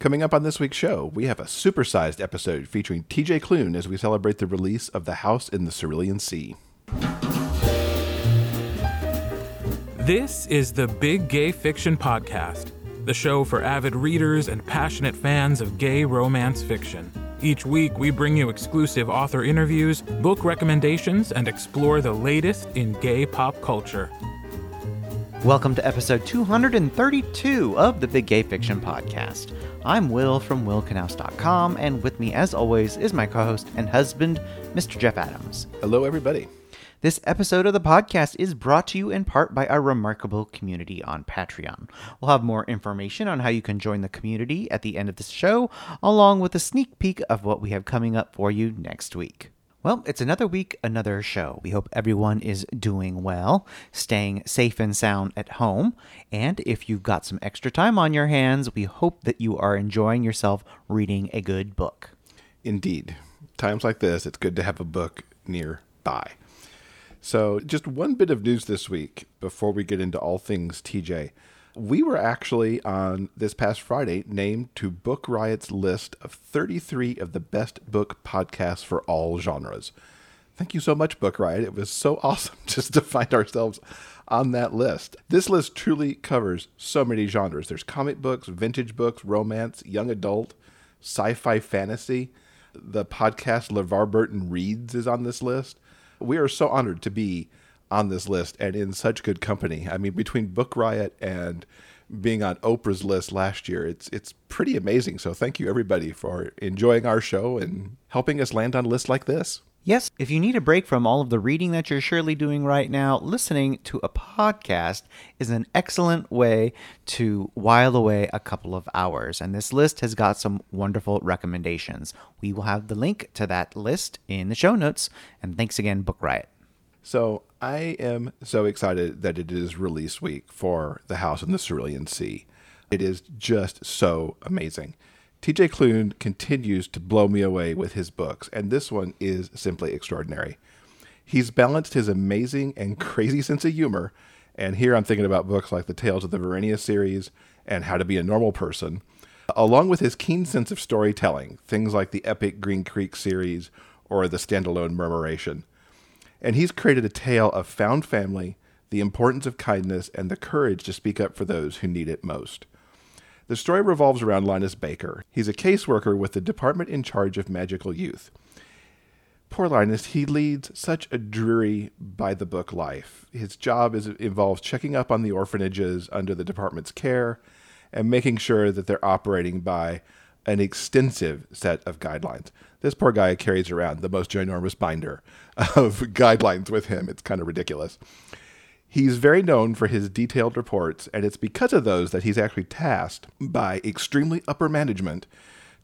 Coming up on this week's show, we have a supersized episode featuring TJ Klune as we celebrate the release of The House in the Cerulean Sea. This is the Big Gay Fiction Podcast, the show for avid readers and passionate fans of gay romance fiction. Each week, we bring you exclusive author interviews, book recommendations, and explore the latest in gay pop culture. Welcome to episode 232 of the Big Gay Fiction Podcast. I'm Will from WillKnaus.com, and with me, as always, is my co host and husband, Mr. Jeff Adams. Hello, everybody. This episode of the podcast is brought to you in part by our remarkable community on Patreon. We'll have more information on how you can join the community at the end of the show, along with a sneak peek of what we have coming up for you next week. Well, it's another week, another show. We hope everyone is doing well, staying safe and sound at home. And if you've got some extra time on your hands, we hope that you are enjoying yourself reading a good book. Indeed. Times like this, it's good to have a book nearby. So, just one bit of news this week before we get into all things TJ. We were actually on this past Friday named to Book Riot's list of 33 of the best book podcasts for all genres. Thank you so much, Book Riot. It was so awesome just to find ourselves on that list. This list truly covers so many genres. There's comic books, vintage books, romance, young adult, sci fi fantasy. The podcast LeVar Burton Reads is on this list we are so honored to be on this list and in such good company. I mean, between Book Riot and being on Oprah's list last year, it's it's pretty amazing. So thank you everybody for enjoying our show and helping us land on lists like this. Yes, if you need a break from all of the reading that you're surely doing right now, listening to a podcast is an excellent way to while away a couple of hours. And this list has got some wonderful recommendations. We will have the link to that list in the show notes. And thanks again, Book Riot. So I am so excited that it is release week for The House in the Cerulean Sea. It is just so amazing. TJ Klune continues to blow me away with his books, and this one is simply extraordinary. He's balanced his amazing and crazy sense of humor, and here I'm thinking about books like the Tales of the Verania series and How to Be a Normal Person, along with his keen sense of storytelling, things like the epic Green Creek series or the standalone Murmuration. And he's created a tale of found family, the importance of kindness, and the courage to speak up for those who need it most. The story revolves around Linus Baker. He's a caseworker with the department in charge of magical youth. Poor Linus, he leads such a dreary by the book life. His job is involves checking up on the orphanages under the department's care and making sure that they're operating by an extensive set of guidelines. This poor guy carries around the most ginormous binder of guidelines with him. It's kind of ridiculous. He's very known for his detailed reports, and it's because of those that he's actually tasked by extremely upper management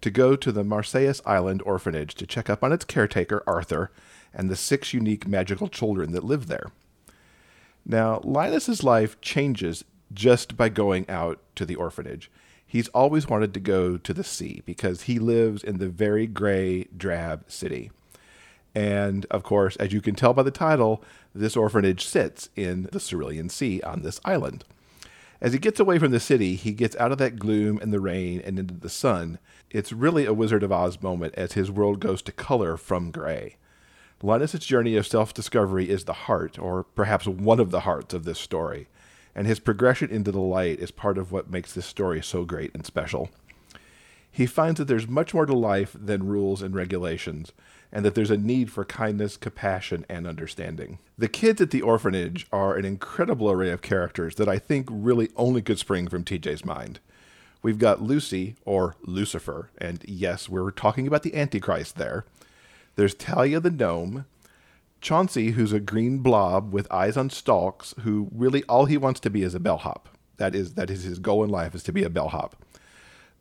to go to the Marsyas Island orphanage to check up on its caretaker, Arthur, and the six unique magical children that live there. Now, Linus's life changes just by going out to the orphanage. He's always wanted to go to the sea because he lives in the very gray, drab city. And of course, as you can tell by the title, this orphanage sits in the Cerulean Sea on this island. As he gets away from the city, he gets out of that gloom and the rain and into the sun. It's really a Wizard of Oz moment as his world goes to color from gray. Linus's journey of self discovery is the heart, or perhaps one of the hearts, of this story, and his progression into the light is part of what makes this story so great and special. He finds that there's much more to life than rules and regulations, and that there's a need for kindness, compassion, and understanding. The kids at the orphanage are an incredible array of characters that I think really only could spring from TJ's mind. We've got Lucy, or Lucifer, and yes, we're talking about the Antichrist there. There's Talia the gnome, Chauncey, who's a green blob with eyes on stalks, who really all he wants to be is a bellhop. That is that is his goal in life is to be a bellhop.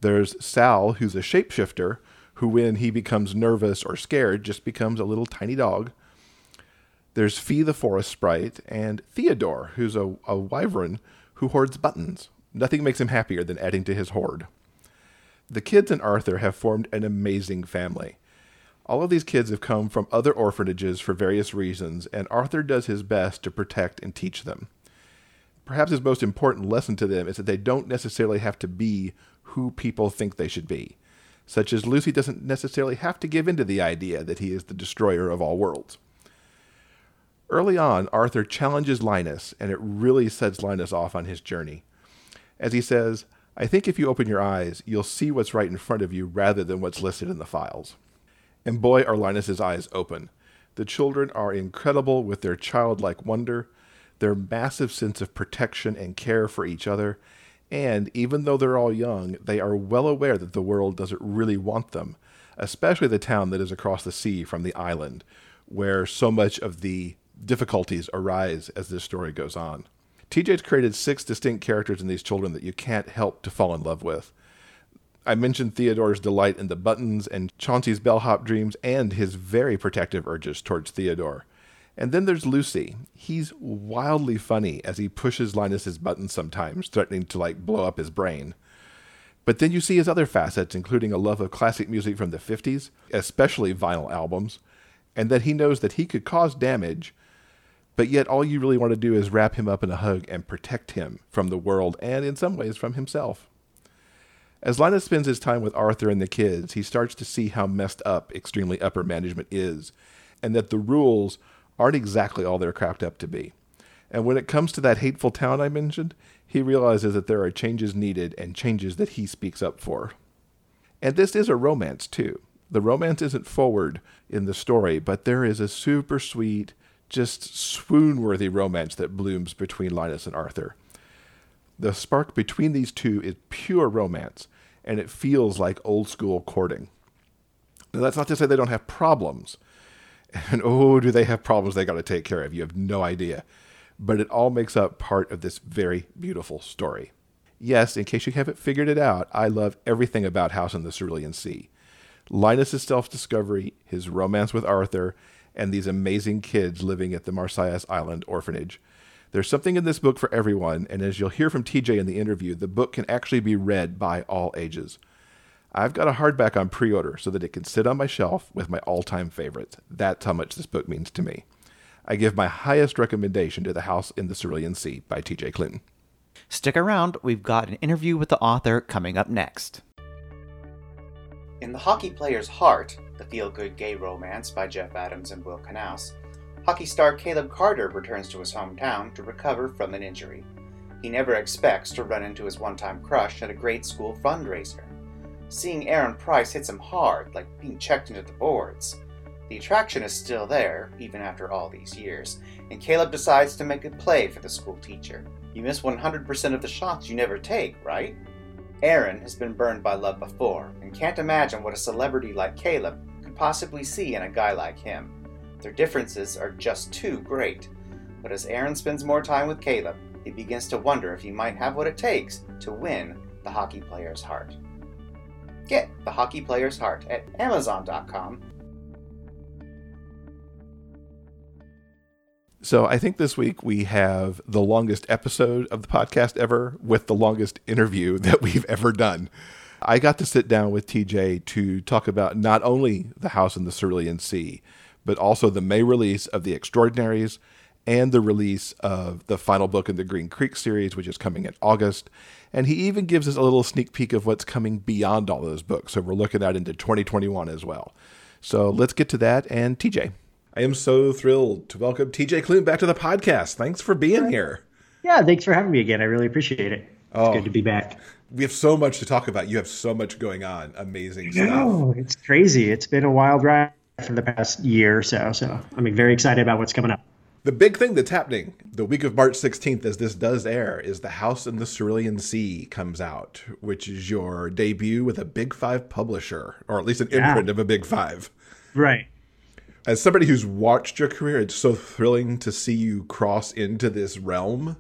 There's Sal, who's a shapeshifter, who, when he becomes nervous or scared, just becomes a little tiny dog. There's Fee the forest sprite, and Theodore, who's a, a wyvern who hoards buttons. Nothing makes him happier than adding to his hoard. The kids and Arthur have formed an amazing family. All of these kids have come from other orphanages for various reasons, and Arthur does his best to protect and teach them. Perhaps his most important lesson to them is that they don't necessarily have to be who people think they should be, such as Lucy doesn't necessarily have to give in to the idea that he is the destroyer of all worlds. Early on, Arthur challenges Linus, and it really sets Linus off on his journey. As he says, I think if you open your eyes, you'll see what's right in front of you rather than what's listed in the files. And boy, are Linus's eyes open. The children are incredible with their childlike wonder, their massive sense of protection and care for each other, and even though they're all young, they are well aware that the world doesn't really want them, especially the town that is across the sea from the island, where so much of the difficulties arise as this story goes on. TJ's created six distinct characters in these children that you can't help to fall in love with. I mentioned Theodore's delight in the buttons and Chauncey's bellhop dreams and his very protective urges towards Theodore. And then there's Lucy. He's wildly funny as he pushes Linus's buttons sometimes, threatening to like blow up his brain. But then you see his other facets, including a love of classic music from the 50s, especially vinyl albums, and that he knows that he could cause damage but yet, all you really want to do is wrap him up in a hug and protect him from the world and, in some ways, from himself. As Linus spends his time with Arthur and the kids, he starts to see how messed up extremely upper management is, and that the rules aren't exactly all they're cracked up to be. And when it comes to that hateful town I mentioned, he realizes that there are changes needed and changes that he speaks up for. And this is a romance, too. The romance isn't forward in the story, but there is a super sweet, just swoon worthy romance that blooms between Linus and Arthur. The spark between these two is pure romance, and it feels like old school courting. Now, that's not to say they don't have problems. And oh, do they have problems they got to take care of? You have no idea. But it all makes up part of this very beautiful story. Yes, in case you haven't figured it out, I love everything about House in the Cerulean Sea. Linus's self discovery, his romance with Arthur, and these amazing kids living at the Marsyas Island orphanage. There's something in this book for everyone, and as you'll hear from TJ in the interview, the book can actually be read by all ages. I've got a hardback on pre order so that it can sit on my shelf with my all time favorites. That's how much this book means to me. I give my highest recommendation to The House in the Cerulean Sea by TJ Klune. Stick around, we've got an interview with the author coming up next. In The Hockey Player's Heart, the feel good gay romance by Jeff Adams and Will Knaus, hockey star Caleb Carter returns to his hometown to recover from an injury. He never expects to run into his one time crush at a grade school fundraiser. Seeing Aaron Price hits him hard, like being checked into the boards. The attraction is still there, even after all these years, and Caleb decides to make a play for the school teacher. You miss 100% of the shots you never take, right? Aaron has been burned by love before and can't imagine what a celebrity like Caleb could possibly see in a guy like him. Their differences are just too great. But as Aaron spends more time with Caleb, he begins to wonder if he might have what it takes to win the hockey player's heart. Get the hockey player's heart at Amazon.com So I think this week we have the longest episode of the podcast ever with the longest interview that we've ever done. I got to sit down with TJ to talk about not only The House in the Cerulean Sea, but also the May release of The Extraordinaries and the release of the final book in the Green Creek series, which is coming in August. And he even gives us a little sneak peek of what's coming beyond all those books. So we're looking at into 2021 as well. So let's get to that. And TJ. I am so thrilled to welcome TJ Klune back to the podcast. Thanks for being here. Yeah, thanks for having me again. I really appreciate it. It's oh, good to be back. We have so much to talk about. You have so much going on. Amazing stuff. No, it's crazy. It's been a wild ride for the past year or so. So I'm very excited about what's coming up. The big thing that's happening the week of March 16th, as this does air, is The House in the Cerulean Sea comes out, which is your debut with a Big Five publisher, or at least an yeah. imprint of a Big Five. Right as somebody who's watched your career, it's so thrilling to see you cross into this realm.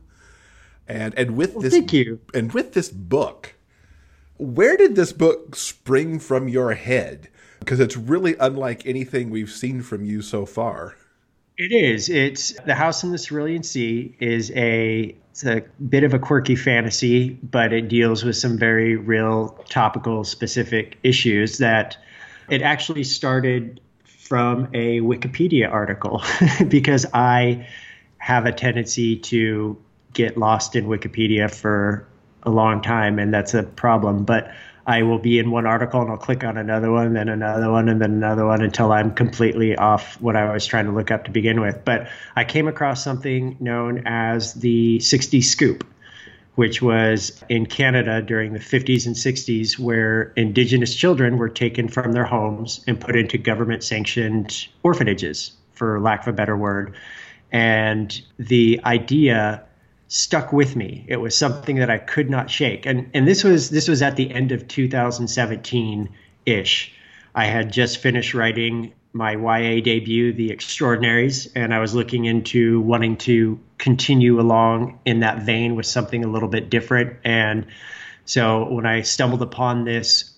And and with well, this thank you. And with this book, where did this book spring from your head? Because it's really unlike anything we've seen from you so far. It is. It's The House in the Cerulean Sea is a it's a bit of a quirky fantasy, but it deals with some very real topical specific issues that it actually started from a Wikipedia article because I have a tendency to get lost in Wikipedia for a long time, and that's a problem. But I will be in one article and I'll click on another one, then another one, and then another one until I'm completely off what I was trying to look up to begin with. But I came across something known as the 60 Scoop, which was in Canada during the 50s and 60s, where Indigenous children were taken from their homes and put into government sanctioned orphanages, for lack of a better word. And the idea stuck with me. It was something that I could not shake. And and this was this was at the end of 2017 ish. I had just finished writing my YA debut, The Extraordinaries, and I was looking into wanting to continue along in that vein with something a little bit different. And so when I stumbled upon this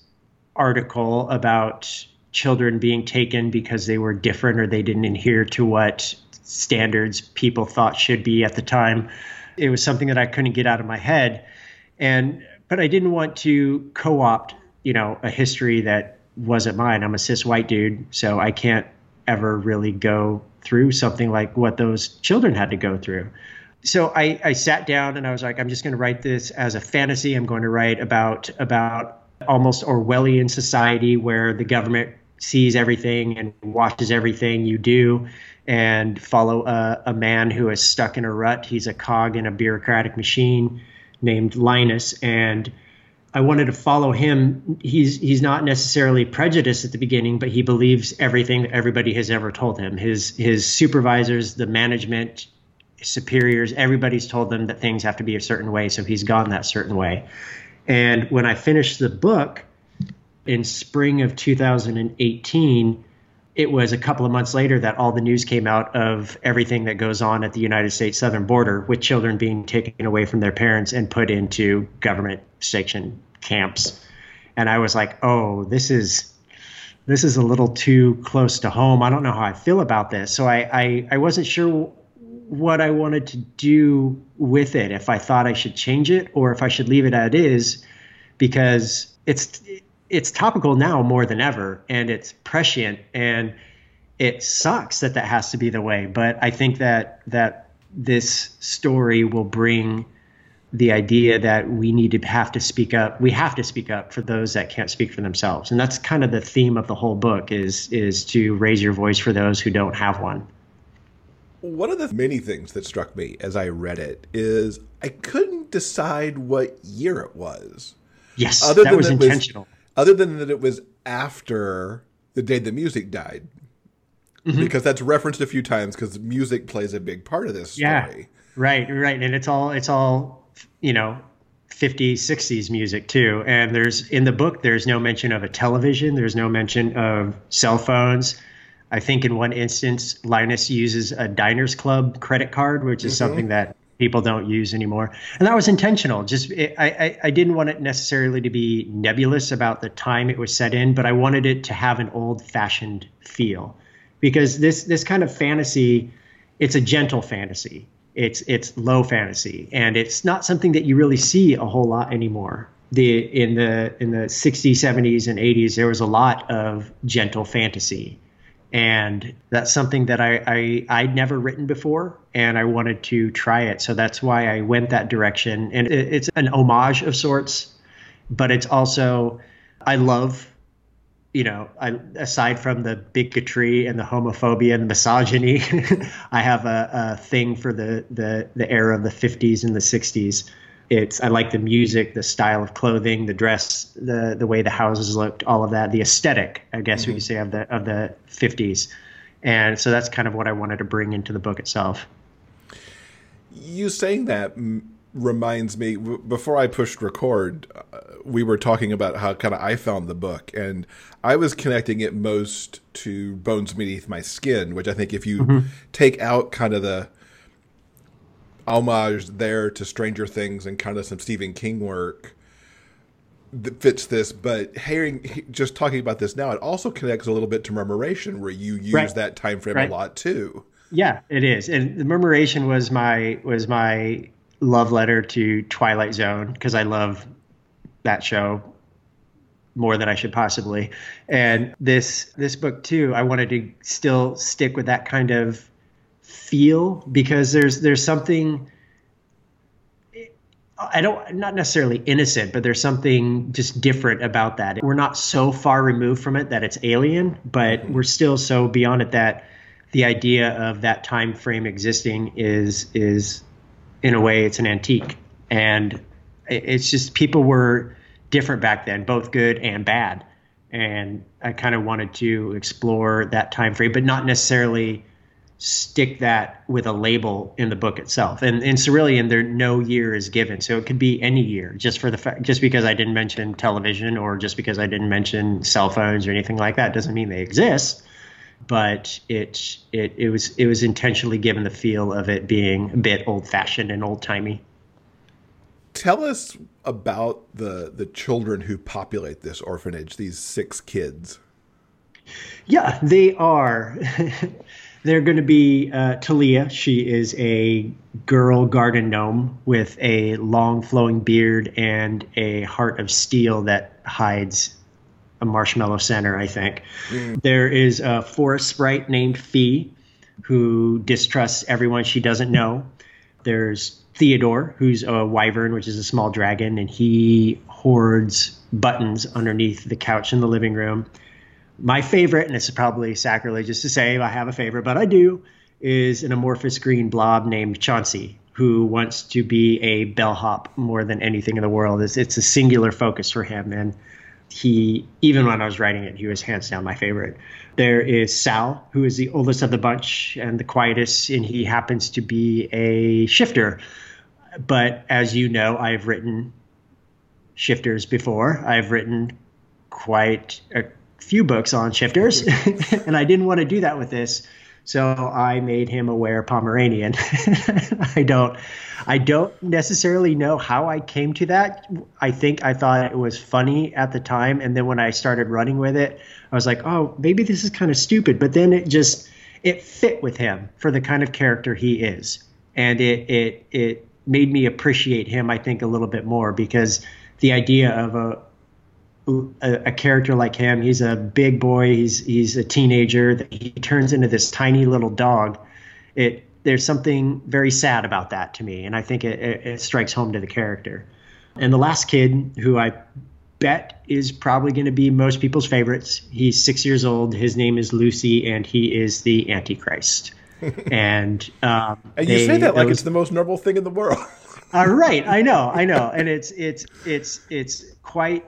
article about children being taken because they were different or they didn't adhere to what standards people thought should be at the time, it was something that I couldn't get out of my head. And but I didn't want to co-opt, you know, a history that wasn't mine. I'm a cis white dude, so I can't ever really go through something like what those children had to go through. So I, I sat down and I was like, I'm just going to write this as a fantasy. I'm going to write about about almost Orwellian society where the government sees everything and watches everything you do and follow a, a, man who is stuck in a rut. He's a cog in a bureaucratic machine named Linus, and I wanted to follow him. He's he's not necessarily prejudiced at the beginning, but he believes everything that everybody has ever told him. His his supervisors, the management, superiors, everybody's told them that things have to be a certain way, so he's gone that certain way. And when I finished the book in spring of 2018 it was a couple of months later that all the news came out of everything that goes on at the United States southern border with children being taken away from their parents and put into government sanctioned camps. And I was like, "Oh, this is this is a little too close to home. I don't know how I feel about this." So I I, I wasn't sure what I wanted to do with it. If I thought I should change it or if I should leave it as is, because it's it's topical now more than ever and it's prescient and it sucks that that has to be the way but i think that that this story will bring the idea that we need to have to speak up we have to speak up for those that can't speak for themselves and that's kind of the theme of the whole book is is to raise your voice for those who don't have one. One of the many things that struck me as i read it is i couldn't decide what year it was. Yes other that than was intentional was, other than that it was after the day the music died. Mm-hmm. Because that's referenced a few times because music plays a big part of this story. Yeah, right, right. And it's all it's all you know 50s 60s music too and there's in the book there's no mention of a television there's no mention of cell phones i think in one instance linus uses a diners club credit card which is mm-hmm. something that people don't use anymore. And that was intentional. Just it, I, I didn't want it necessarily to be nebulous about the time it was set in, but I wanted it to have an old fashioned feel because this this kind of fantasy, it's a gentle fantasy. It's it's low fantasy, and it's not something that you really see a whole lot anymore. The in the in the 60s, 70s, and 80s, there was a lot of gentle fantasy and that's something that I, I I'd never written before, and I wanted to try it. So that's why I went that direction, and it, it's an homage of sorts, but it's also I love, you know, I, aside from the bigotry and the homophobia and the misogyny, I have a, a thing for the the the era of the 50s and the 60s it's I like the music, the style of clothing, the dress, the the way the houses looked, all of that, the aesthetic, I guess mm-hmm. we could say of the of the 50s. And so that's kind of what I wanted to bring into the book itself. You saying that reminds me before I pushed record, uh, we were talking about how kind of I found the book and I was connecting it most to Bones Beneath My Skin, which I think if you mm-hmm. take out kind of the homage there to Stranger Things and kind of some Stephen King work that fits this. But hearing just talking about this now, it also connects a little bit to Murmuration, where you use right. that time frame right. a lot too. Yeah, it is. And the Murmuration was my was my love letter to Twilight Zone because I love that show more than I should possibly. And this this book too, I wanted to still stick with that kind of feel because there's there's something I don't not necessarily innocent, but there's something just different about that. We're not so far removed from it that it's alien, but we're still so beyond it that the idea of that time frame existing is is in a way it's an antique and it's just people were different back then both good and bad and i kind of wanted to explore that time frame but not necessarily stick that with a label in the book itself. And in Cerulean, there no year is given, so it could be any year. Just for the fact, just because I didn't mention television or just because I didn't mention cell phones or anything like that doesn't mean they exist. But it it it was it was intentionally given the feel of it being a bit old fashioned and old timey. Tell us about the the children who populate this orphanage. These six kids. Yeah, they are. They're going to be uh, Talia. She is a girl garden gnome with a long flowing beard and a heart of steel that hides a marshmallow center, I think. Mm. There is a forest sprite named Fee who distrusts everyone she doesn't know. There's Theodore, who's a wyvern, which is a small dragon, and he hoards buttons underneath the couch in the living room my favorite, and is probably sacrilegious to say I have a favorite, but I do, is an amorphous green blob named Chauncey, who wants to be a bellhop more than anything in the world. It's, it's a singular focus for him. And he, even when I was writing it, he was hands down my favorite. There is Sal, who is the oldest of the bunch and the quietest, and he happens to be a shifter. But as you know, I've written shifters before. I've written quite a few books on shifters, mm-hmm. and I didn't want to do that with this. So I made him a were Pomeranian. I don't I don't necessarily know how I came to that. I think I thought it was funny at the time and then when I started running with it, I was like, "Oh, maybe this is kind of stupid." But then it just it fit with him for the kind of character he is. And it it it made me appreciate him I think a little bit more because the idea of a a, a, character like him. He's a big boy. He's he's a teenager. He turns into this tiny little dog. It there's something very sad about that to me, and I think it, it, it strikes home to the character. And the last kid, who I bet is probably going to be most people's favorites. He's six years old. His name is Lucy, and he is the Antichrist. and um, and you they, say that like it's the most normal thing in the world. uh, right, I know, I know, and it's it's it's it's quite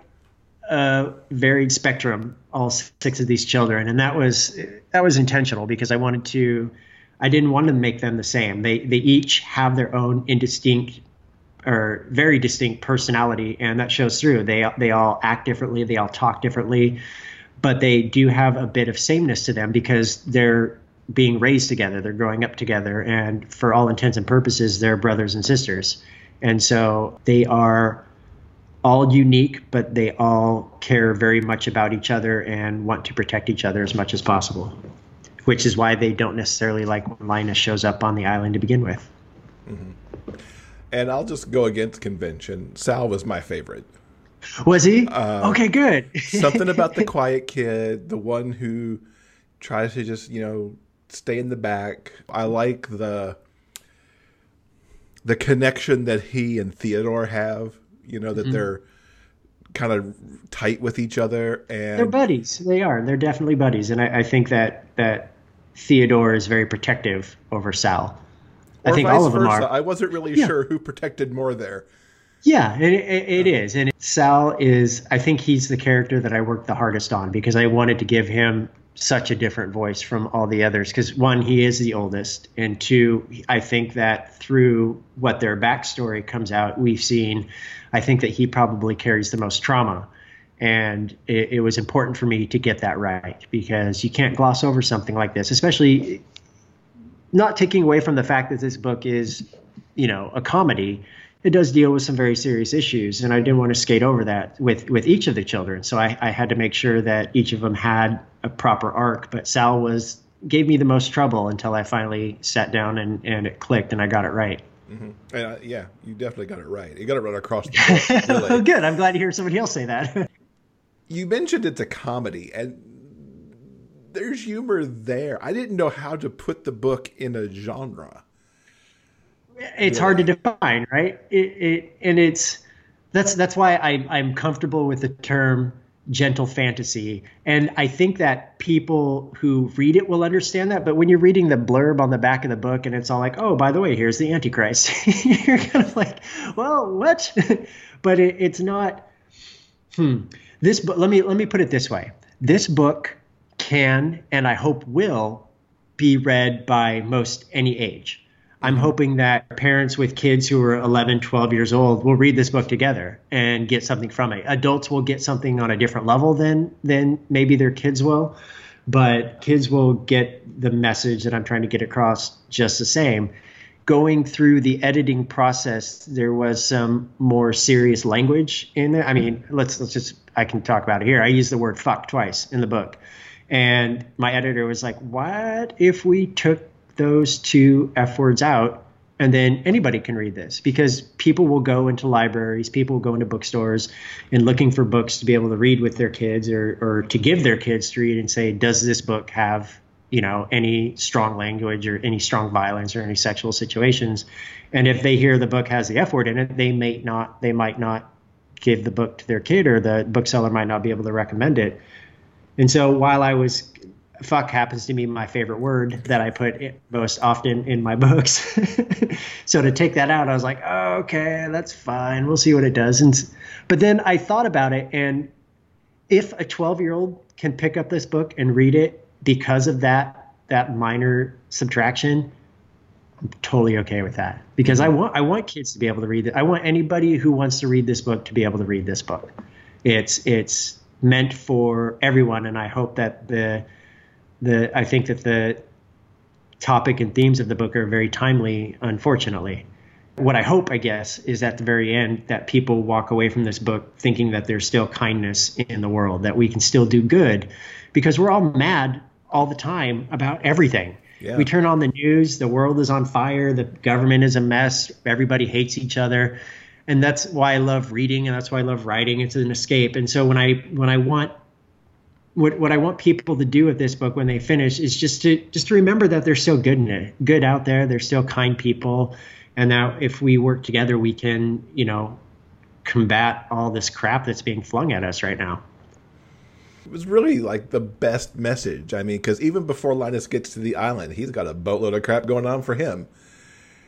a varied spectrum, all six of these children, and that was that was intentional because I wanted to. I didn't want to make them the same. They they each have their own indistinct or very distinct personality, and that shows through. They they all act differently. They all talk differently, but they do have a bit of sameness to them because they're being raised together. They're growing up together, and for all intents and purposes, they're brothers and sisters. And so they are all unique, but they all care very much about each other and want to protect each other as much as possible, which is why they don't necessarily like when Linus shows up on the island to begin with. Mm-hmm. And I'll just go against convention. Sal was my favorite. Was he? Uh, okay, good. something about the quiet kid, the one who tries to just, you know, stay in the back. I like the the connection that he and Theodore have you know that mm-hmm. they're kind of tight with each other and they're buddies. They are. They're definitely buddies. And I, I think that that theodore is very protective over sal. I think all of them versa. are. I wasn't really yeah. sure who protected more there. Yeah it, it, it is. And sal is i think he's the character that i worked the hardest on because i wanted to give him such a different voice from all the others because one he is the oldest and two i think that through what their backstory comes out we've seen i think that he probably carries the most trauma. And it, it was important for me to get that right because you can't gloss over something like this especially not taking away from the fact that this book is you know a comedy it does deal with some very serious issues, and I didn't want to skate over that with with each of the children. So I, I had to make sure that each of them had a proper arc. But Sal was gave me the most trouble until I finally sat down and and it clicked and I got it right. Mm-hmm. And, uh, yeah, you definitely got it right. You got it right across the board. Really. Good. I'm glad to hear somebody else say that. you mentioned it's a comedy, and there's humor there. I didn't know how to put the book in a genre it's hard to define, right? It, it and it's that's that's why I, I'm comfortable with the term gentle fantasy. And I think that people who read it will understand that. But when you're reading the blurb on the back of the book and it's all like, oh, by the way, here's the Antichrist, you're kind of like, well, what? but it, it's not. Hmm. This book. Let me let me put it this way. This book can and I hope will be read by most any age. I'm mm-hmm. hoping that parents with kids who are 11, 12 years old will read this book together and get something from it. Adults will get something on a different level than than maybe their kids will, but kids will get the message that I'm trying to get across just the same. Going through the editing process, there was some more serious language in there. I mean, let's let's just I can talk about it here. I use the word fuck twice in the book. And my editor was like, "What if we took those two F words out, and then anybody can read this because people will go into libraries, people will go into bookstores and looking for books to be able to read with their kids or, or to give their kids to read and say, does this book have you know any strong language or any strong violence or any sexual situations? And if they hear the book has the f word in it they may not they might not give the book to their kid or the bookseller might not be able to recommend it. And so while i was fuck happens to be my favorite word that I put most often in my books. so to take that out, I was like, oh, okay, that's fine. We'll see what it does. And but then I thought about it, and if a 12 year old can pick up this book and read it because of that that minor subtraction, I'm totally okay with that because I want I want kids to be able to read it. I want anybody who wants to read this book to be able to read this book. It's it's meant for everyone, and I hope that the the I think that the topic and themes of the book are very timely, unfortunately. What I hope, I guess, is at the very end that people walk away from this book thinking that there's still kindness in the world, that we can still do good, because we're all mad all the time about everything. Yeah. We turn on the news, the world is on fire, the government is a mess, everybody hates each other. And that's why I love reading and that's why I love writing. It's an escape. And so when I when I want what what I want people to do with this book when they finish is just to just to remember that they're still good in it, good out there. They're still kind people, and that if we work together, we can you know combat all this crap that's being flung at us right now. It was really like the best message. I mean, because even before Linus gets to the island, he's got a boatload of crap going on for him.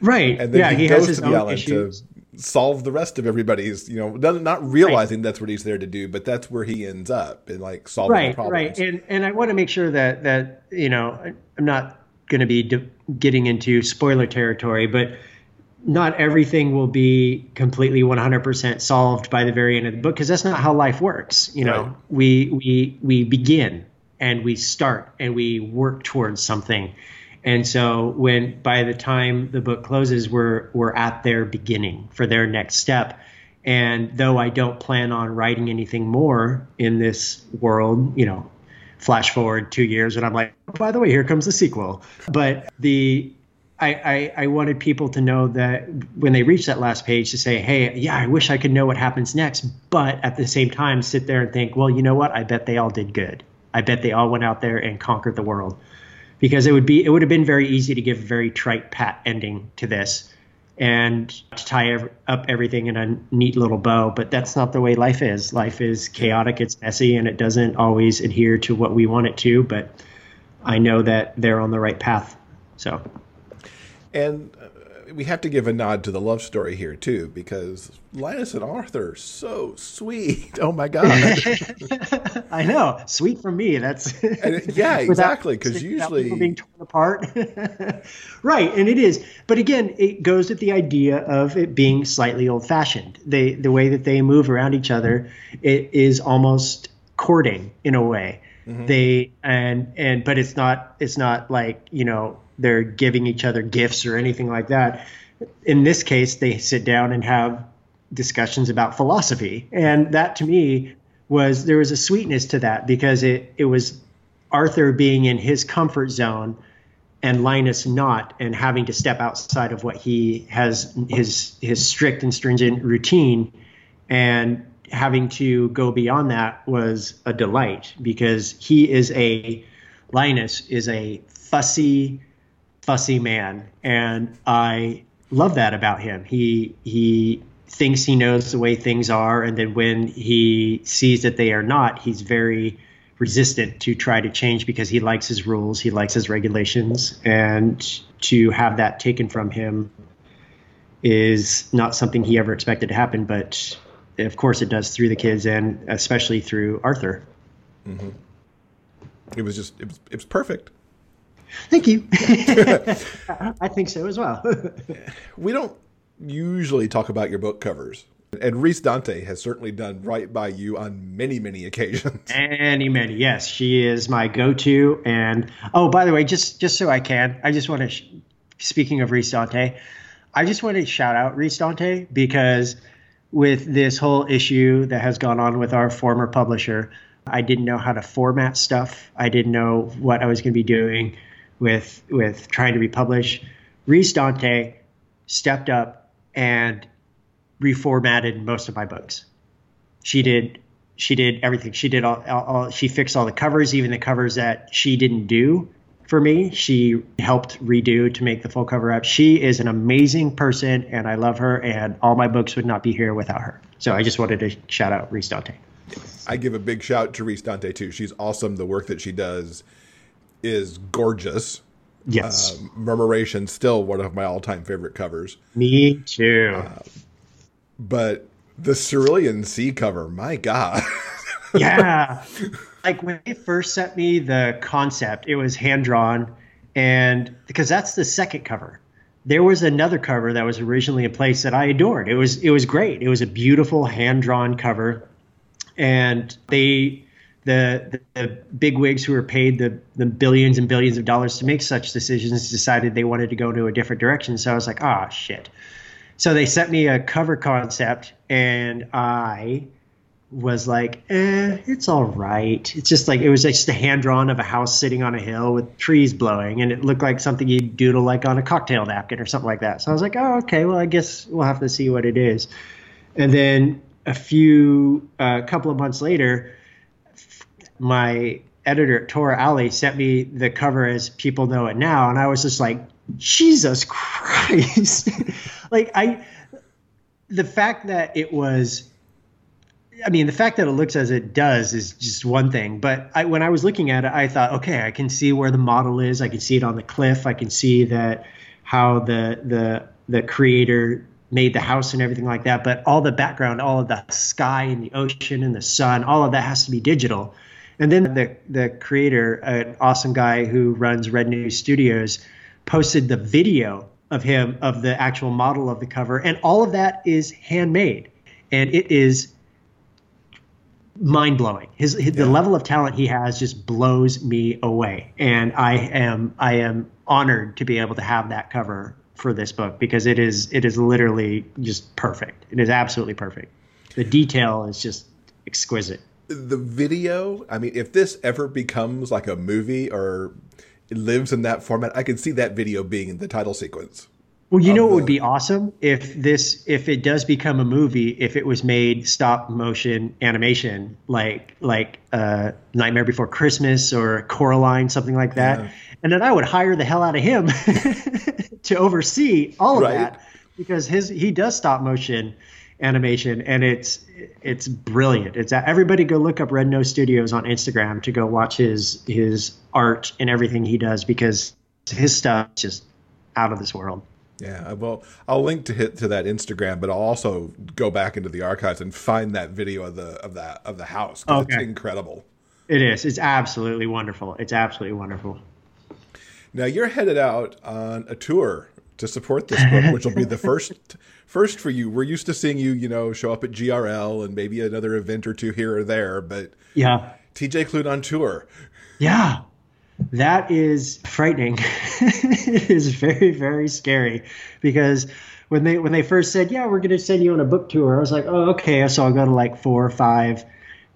Right. And then yeah, he, he goes to the island issues. to solve the rest of everybody's, you know, not realizing right. that's what he's there to do, but that's where he ends up and like solving right, problems. Right, And and I want to make sure that that you know I'm not going to be de- getting into spoiler territory, but not everything will be completely 100% solved by the very end of the book because that's not how life works. You know, right. we we we begin and we start and we work towards something and so when by the time the book closes, we're we're at their beginning for their next step. And though I don't plan on writing anything more in this world, you know, flash forward two years and I'm like, oh, by the way, here comes the sequel. But the I, I, I, wanted people to know that when they reach that last page to say, hey, yeah, I wish I could know what happens next. But at the same time, sit there and think, well, you know what? I bet they all did good. I bet they all went out there and conquered the world because it would be it would have been very easy to give a very trite pat ending to this and to tie up everything in a neat little bow but that's not the way life is. Life is chaotic it's messy and it doesn't always adhere to what we want it to but i know that they're on the right path. So and we have to give a nod to the love story here too, because Linus and Arthur so sweet. Oh my god! I know, sweet for me. That's and, yeah, exactly. Because usually being torn apart, right? And it is, but again, it goes with the idea of it being slightly old-fashioned. They the way that they move around each other, it is almost courting in a way. Mm-hmm. They and and but it's not it's not like you know they're giving each other gifts or anything like that. In this case, they sit down and have discussions about philosophy, and that to me was there was a sweetness to that because it it was Arthur being in his comfort zone and Linus not and having to step outside of what he has his his strict and stringent routine and having to go beyond that was a delight because he is a Linus is a fussy fussy man, and I love that about him. He he thinks he knows the way things are, and then when he sees that they are not, he's very resistant to try to change because he likes his rules, he likes his regulations, and to have that taken from him is not something he ever expected to happen. But of course, it does through the kids and especially through Arthur. Mm-hmm. It was just it was it was perfect. Thank you. I think so as well. we don't usually talk about your book covers. And Reese Dante has certainly done right by you on many, many occasions. Many, many. Yes, she is my go-to. And oh, by the way, just just so I can, I just want to. Sh- speaking of Reese Dante, I just want to shout out Reese Dante because with this whole issue that has gone on with our former publisher, I didn't know how to format stuff. I didn't know what I was going to be doing with with trying to republish. Reese Dante stepped up and reformatted most of my books. She did she did everything. She did all, all, all, she fixed all the covers, even the covers that she didn't do for me. She helped redo to make the full cover up. She is an amazing person and I love her and all my books would not be here without her. So I just wanted to shout out Reese Dante. I give a big shout to Reese Dante too. She's awesome. The work that she does is gorgeous. Yes. Uh, Murmuration still one of my all-time favorite covers. Me too. Uh, but the Cerulean Sea cover, my God. yeah. Like when they first sent me the concept, it was hand drawn, and because that's the second cover. There was another cover that was originally in place that I adored. It was it was great. It was a beautiful hand drawn cover, and they the, the, big wigs who were paid the, the billions and billions of dollars to make such decisions decided they wanted to go to a different direction. So I was like, ah, oh, shit. So they sent me a cover concept, and I was like, eh, it's all right. It's just like it was just a hand drawn of a house sitting on a hill with trees blowing, and it looked like something you'd doodle like on a cocktail napkin or something like that. So I was like, oh, okay, well, I guess we'll have to see what it is. And then a few, a uh, couple of months later, my editor at Tor Ali sent me the cover as people know it now, and I was just like, Jesus Christ. like I the fact that it was I mean, the fact that it looks as it does is just one thing. But I, when I was looking at it, I thought, okay, I can see where the model is. I can see it on the cliff. I can see that how the the the creator made the house and everything like that. But all the background, all of the sky and the ocean and the sun, all of that has to be digital. And then the the creator, an awesome guy who runs Red Nose Studios, posted the video of him of the actual model of the cover, and all of that is handmade, and it is mind blowing. His, his yeah. the level of talent he has just blows me away, and I am I am honored to be able to have that cover for this book because it is it is literally just perfect. It is absolutely perfect. The detail is just exquisite. The video, I mean, if this ever becomes like a movie or lives in that format. I can see that video being in the title sequence. Well, you know what would be awesome if this if it does become a movie if it was made stop motion animation like like uh, Nightmare Before Christmas or Coraline something like that, yeah. and then I would hire the hell out of him to oversee all of right. that because his he does stop motion animation and it's it's brilliant. It's everybody go look up Red Nose Studios on Instagram to go watch his his art and everything he does because his stuff is just out of this world. Yeah, uh, well, I'll link to hit to that Instagram, but I'll also go back into the archives and find that video of the of that of the house. Okay. It's incredible. It is. It's absolutely wonderful. It's absolutely wonderful. Now you're headed out on a tour to support this book, which will be the first first for you. We're used to seeing you, you know, show up at GRL and maybe another event or two here or there, but yeah, TJ Klune on tour. Yeah, that is frightening. it is very very scary because when they when they first said, "Yeah, we're going to send you on a book tour," I was like, "Oh, okay." So I'll go to like four or five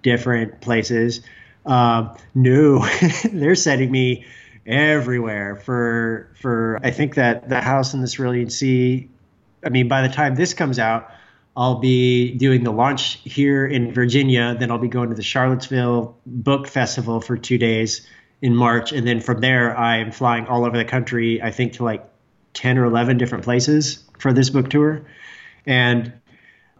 different places. Um, no, they're sending me everywhere for for I think that the house in the Cerulean Sea. I mean, by the time this comes out, I'll be doing the launch here in Virginia. Then I'll be going to the Charlottesville Book Festival for two days in March, and then from there I'm flying all over the country. I think to like 10 or 11 different places for this book tour. And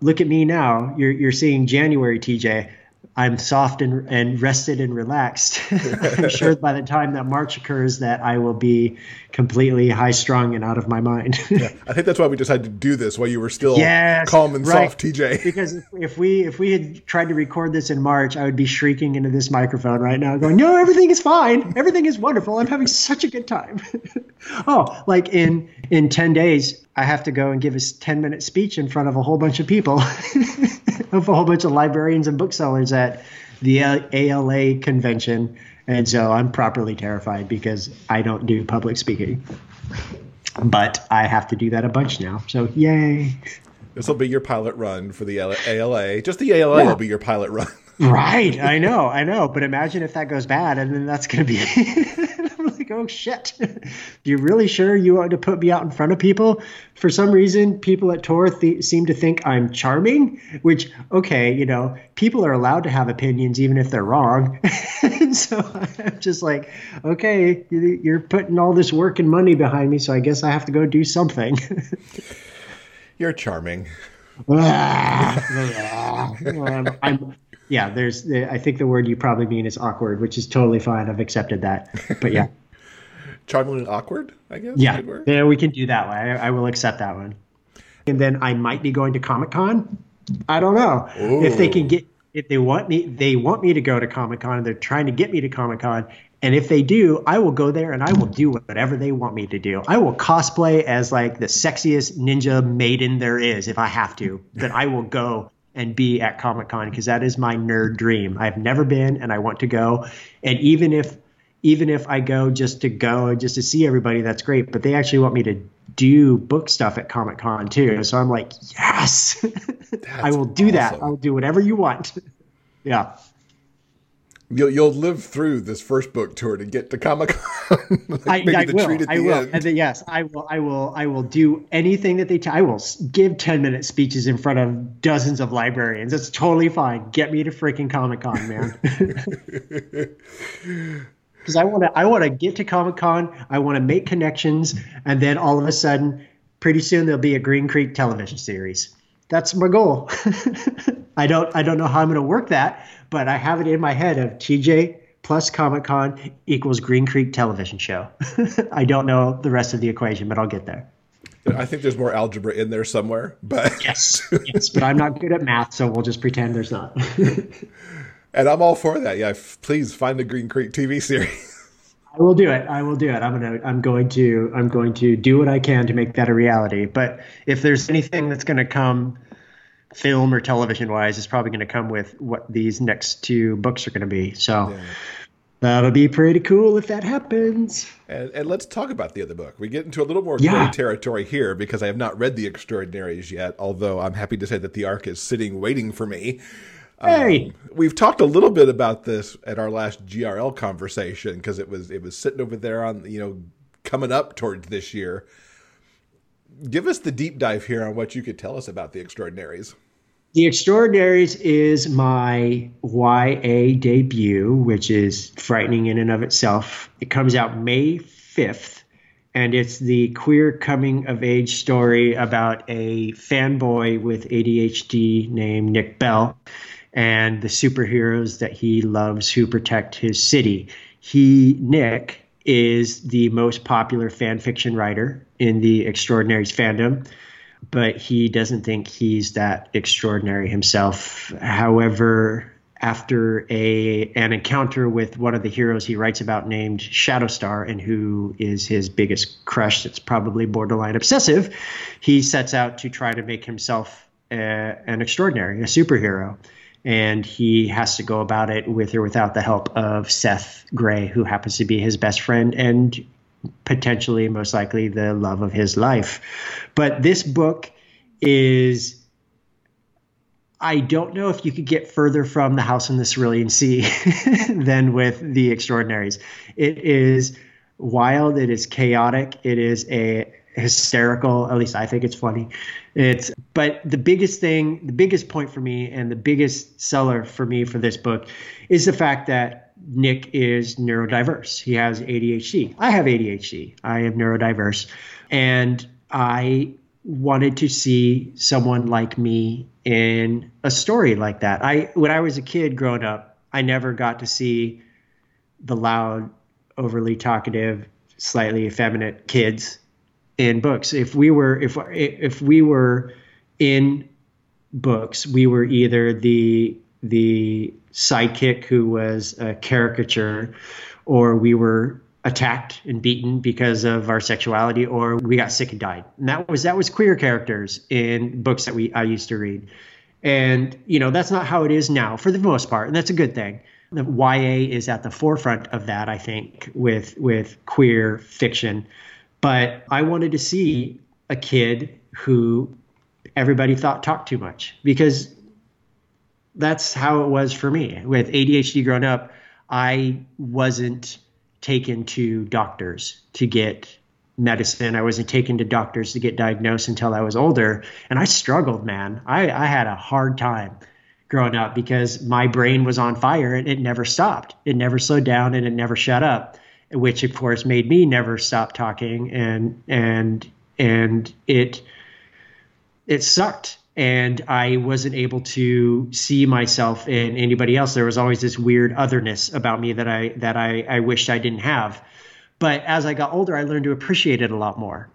look at me now. You're, you're seeing January, TJ. I'm soft and, and rested and relaxed. I'm sure by the time that March occurs that I will be completely high strung and out of my mind. yeah, I think that's why we decided to do this while you were still yes, calm and right. soft, TJ. because if we if we had tried to record this in March, I would be shrieking into this microphone right now, going, "No, everything is fine. Everything is wonderful. I'm having such a good time." oh, like in in ten days, I have to go and give a 10 minute speech in front of a whole bunch of people, of a whole bunch of librarians and booksellers at the ALA convention. And so I'm properly terrified because I don't do public speaking. But I have to do that a bunch now. So yay. This will be your pilot run for the ALA. Just the ALA yeah. will be your pilot run. right. I know. I know. But imagine if that goes bad and then that's going to be like, oh shit, you're really sure you want to put me out in front of people? For some reason, people at Tor th- seem to think I'm charming, which, okay, you know, people are allowed to have opinions even if they're wrong. so I'm just like, okay, you're putting all this work and money behind me, so I guess I have to go do something. you're charming. I'm, yeah, there's. I think the word you probably mean is awkward, which is totally fine. I've accepted that. But yeah charmingly awkward, I guess. Yeah, yeah, we can do that way. I, I, will accept that one. And then I might be going to Comic Con. I don't know Ooh. if they can get if they want me. They want me to go to Comic Con. and They're trying to get me to Comic Con. And if they do, I will go there and I will do whatever they want me to do. I will cosplay as like the sexiest ninja maiden there is if I have to. But I will go and be at Comic Con because that is my nerd dream. I've never been and I want to go. And even if even if I go just to go and just to see everybody, that's great. But they actually want me to do book stuff at Comic Con too. So I'm like, yes, I will do awesome. that. I'll do whatever you want. yeah. You'll you'll live through this first book tour to get to Comic Con. like I, I will. I will. Then, yes, I will. I will. I will do anything that they. T- I will give ten minute speeches in front of dozens of librarians. It's totally fine. Get me to freaking Comic Con, man. Because I want to I want to get to Comic Con. I want to make connections, and then all of a sudden, pretty soon there'll be a Green Creek television series. That's my goal. I don't I don't know how I'm going to work that, but I have it in my head of TJ plus Comic Con equals Green Creek television show. I don't know the rest of the equation, but I'll get there. I think there's more algebra in there somewhere, but yes, yes, but I'm not good at math, so we'll just pretend there's not and I'm all for that. Yeah, f- please find the Green Creek TV series. I will do it. I will do it. I'm gonna. I'm going to. I'm going to do what I can to make that a reality. But if there's anything that's going to come, film or television wise, it's probably going to come with what these next two books are going to be. So. Yeah. That'll be pretty cool if that happens. And, and, let's talk about the other book. We get into a little more yeah. territory here because I have not read The Extraordinaries yet, although I'm happy to say that the arc is sitting waiting for me. Hey, um, we've talked a little bit about this at our last GRL conversation because it was it was sitting over there on you know coming up towards this year. Give us the deep dive here on what you could tell us about the Extraordinaries. The Extraordinaries is my YA debut, which is frightening in and of itself. It comes out May 5th, and it's the queer coming of age story about a fanboy with ADHD named Nick Bell and the superheroes that he loves who protect his city. He, Nick, is the most popular fan fiction writer in the Extraordinaries fandom, but he doesn't think he's that extraordinary himself. However, after a an encounter with one of the heroes he writes about named Shadowstar and who is his biggest crush that's probably borderline obsessive, he sets out to try to make himself a, an extraordinary, a superhero and he has to go about it with or without the help of Seth Grey, who happens to be his best friend and potentially, most likely, the love of his life. But this book is. I don't know if you could get further from the house in the Cerulean Sea than with the Extraordinaries. It is wild. It is chaotic. It is a hysterical. At least I think it's funny. It's but the biggest thing, the biggest point for me, and the biggest seller for me for this book is the fact that Nick is neurodiverse. He has ADHD. I have ADHD. I am neurodiverse. And I wanted to see someone like me in a story like that. I when I was a kid growing up, I never got to see the loud, overly talkative, slightly effeminate kids in books. If we were if if we were in books, we were either the the sidekick who was a caricature, or we were attacked and beaten because of our sexuality, or we got sick and died. And that was that was queer characters in books that we I used to read. And you know that's not how it is now for the most part, and that's a good thing. The YA is at the forefront of that, I think, with with queer fiction. But I wanted to see a kid who everybody thought talked too much because that's how it was for me with ADHD growing up. I wasn't taken to doctors to get medicine. I wasn't taken to doctors to get diagnosed until I was older. And I struggled, man. I, I had a hard time growing up because my brain was on fire and it never stopped. It never slowed down and it never shut up, which of course made me never stop talking and and and it it sucked and I wasn't able to see myself in anybody else. There was always this weird otherness about me that I that I, I wished I didn't have. But as I got older, I learned to appreciate it a lot more.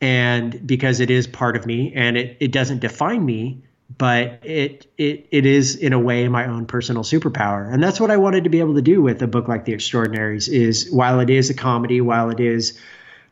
And because it is part of me and it, it doesn't define me, but it it it is in a way my own personal superpower. And that's what I wanted to be able to do with a book like The Extraordinaries is while it is a comedy, while it is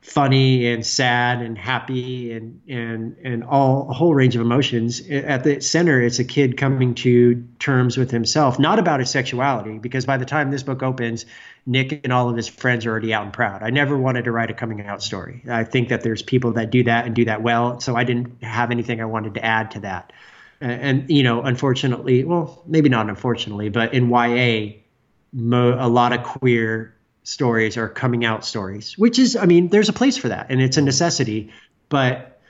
funny and sad and happy and and and all a whole range of emotions at the center it's a kid coming to terms with himself not about his sexuality because by the time this book opens nick and all of his friends are already out and proud. I never wanted to write a coming out story. I think that there's people that do that and do that well so i didn't have anything i wanted to add to that and, you know unfortunately well maybe not unfortunately but in ya mo- a lot of queer stories are coming out stories, which is, I mean, there's a place for that and it's a necessity. But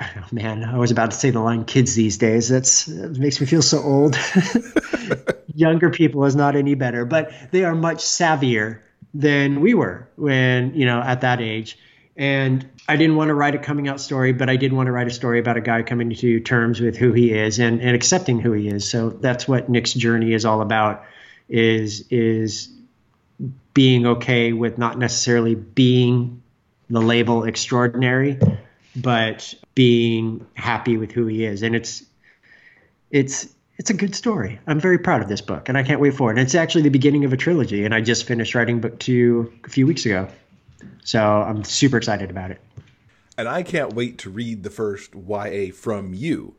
oh man, I was about to say the line kids these days. That's that makes me feel so old. Younger people is not any better, but they are much savvier than we were when, you know, at that age. And I didn't want to write a coming out story, but I did want to write a story about a guy coming to terms with who he is and, and accepting who he is. So that's what Nick's journey is all about is is being okay with not necessarily being the label extraordinary, but being happy with who he is. And it's it's it's a good story. I'm very proud of this book, and I can't wait for it. And it's actually the beginning of a trilogy, and I just finished writing book two a few weeks ago, so I'm super excited about it. And I can't wait to read the first YA from you.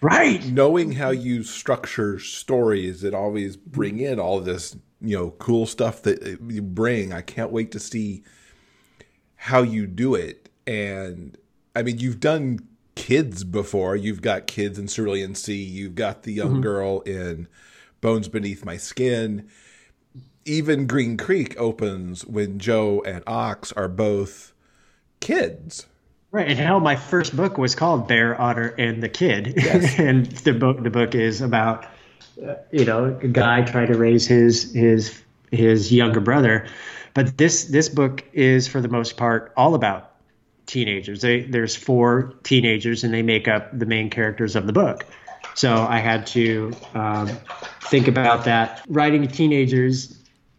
Right. Knowing how you structure stories that always bring in all this you know cool stuff that you bring. I can't wait to see how you do it. And I mean, you've done kids before. You've got kids in Cerulean Sea. You've got the young mm-hmm. girl in Bones Beneath My Skin. Even Green Creek opens when Joe and Ox are both kids. Right, and hell, my first book was called Bear, Otter, and the Kid, yes. and the book the book is about you know, a guy trying to raise his his his younger brother. But this this book is for the most part all about teenagers. They, there's four teenagers, and they make up the main characters of the book. So I had to um, think about that. Writing teenagers,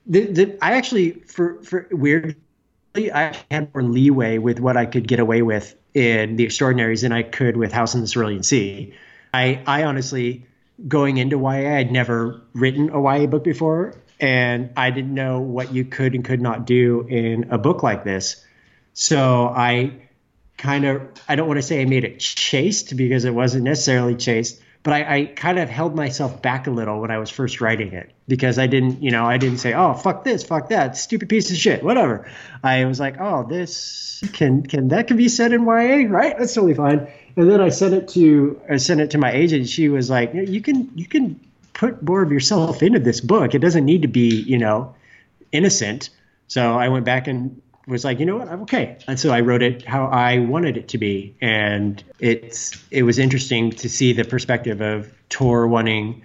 the, the, I actually for for weirdly I had more leeway with what I could get away with in The Extraordinaries than I could with House in the Cerulean Sea. I I honestly going into YA, I'd never written a YA book before, and I didn't know what you could and could not do in a book like this. So I kind of, I don't want to say I made it chaste because it wasn't necessarily chaste, but I, I, kind of held myself back a little when I was first writing it because I didn't, you know, I didn't say, oh, fuck this, fuck that, stupid piece of shit, whatever. I was like, oh, this can, can that can be said in YA, right? That's totally fine. And then I sent it to I sent it to my agent. She was like, "You can you can put more of yourself into this book. It doesn't need to be you know innocent." So I went back and was like, you know what, I'm okay. And so I wrote it how I wanted it to be, and it's it was interesting to see the perspective of Tor wanting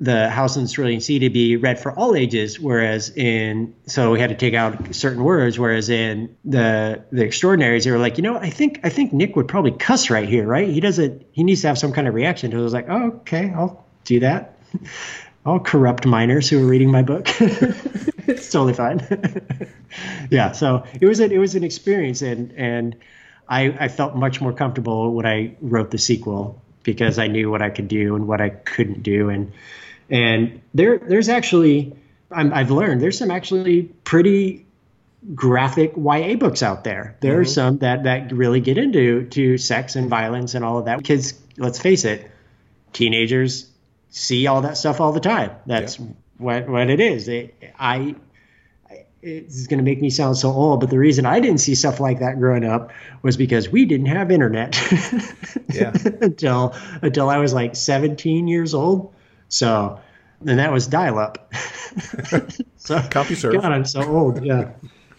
the House in the Cerulean Sea to be read for all ages, whereas in so we had to take out certain words, whereas in the the Extraordinaries, they were like, you know, I think I think Nick would probably cuss right here, right? He doesn't. He needs to have some kind of reaction. So I was like, oh, okay, I'll do that. I'll corrupt minors who are reading my book. it's totally fine. yeah, so it was a, it was an experience, and and I, I felt much more comfortable when I wrote the sequel because I knew what I could do and what I couldn't do, and and there, there's actually, i have learned there's some actually pretty graphic YA books out there. There mm-hmm. are some that that really get into to sex and violence and all of that. Kids, let's face it, teenagers see all that stuff all the time. That's yeah. What what it is. It, I it's going to make me sound so old, but the reason I didn't see stuff like that growing up was because we didn't have internet. yeah. until until I was like 17 years old. So, and that was dial up. so, CompuServe. God, I'm so old. Yeah.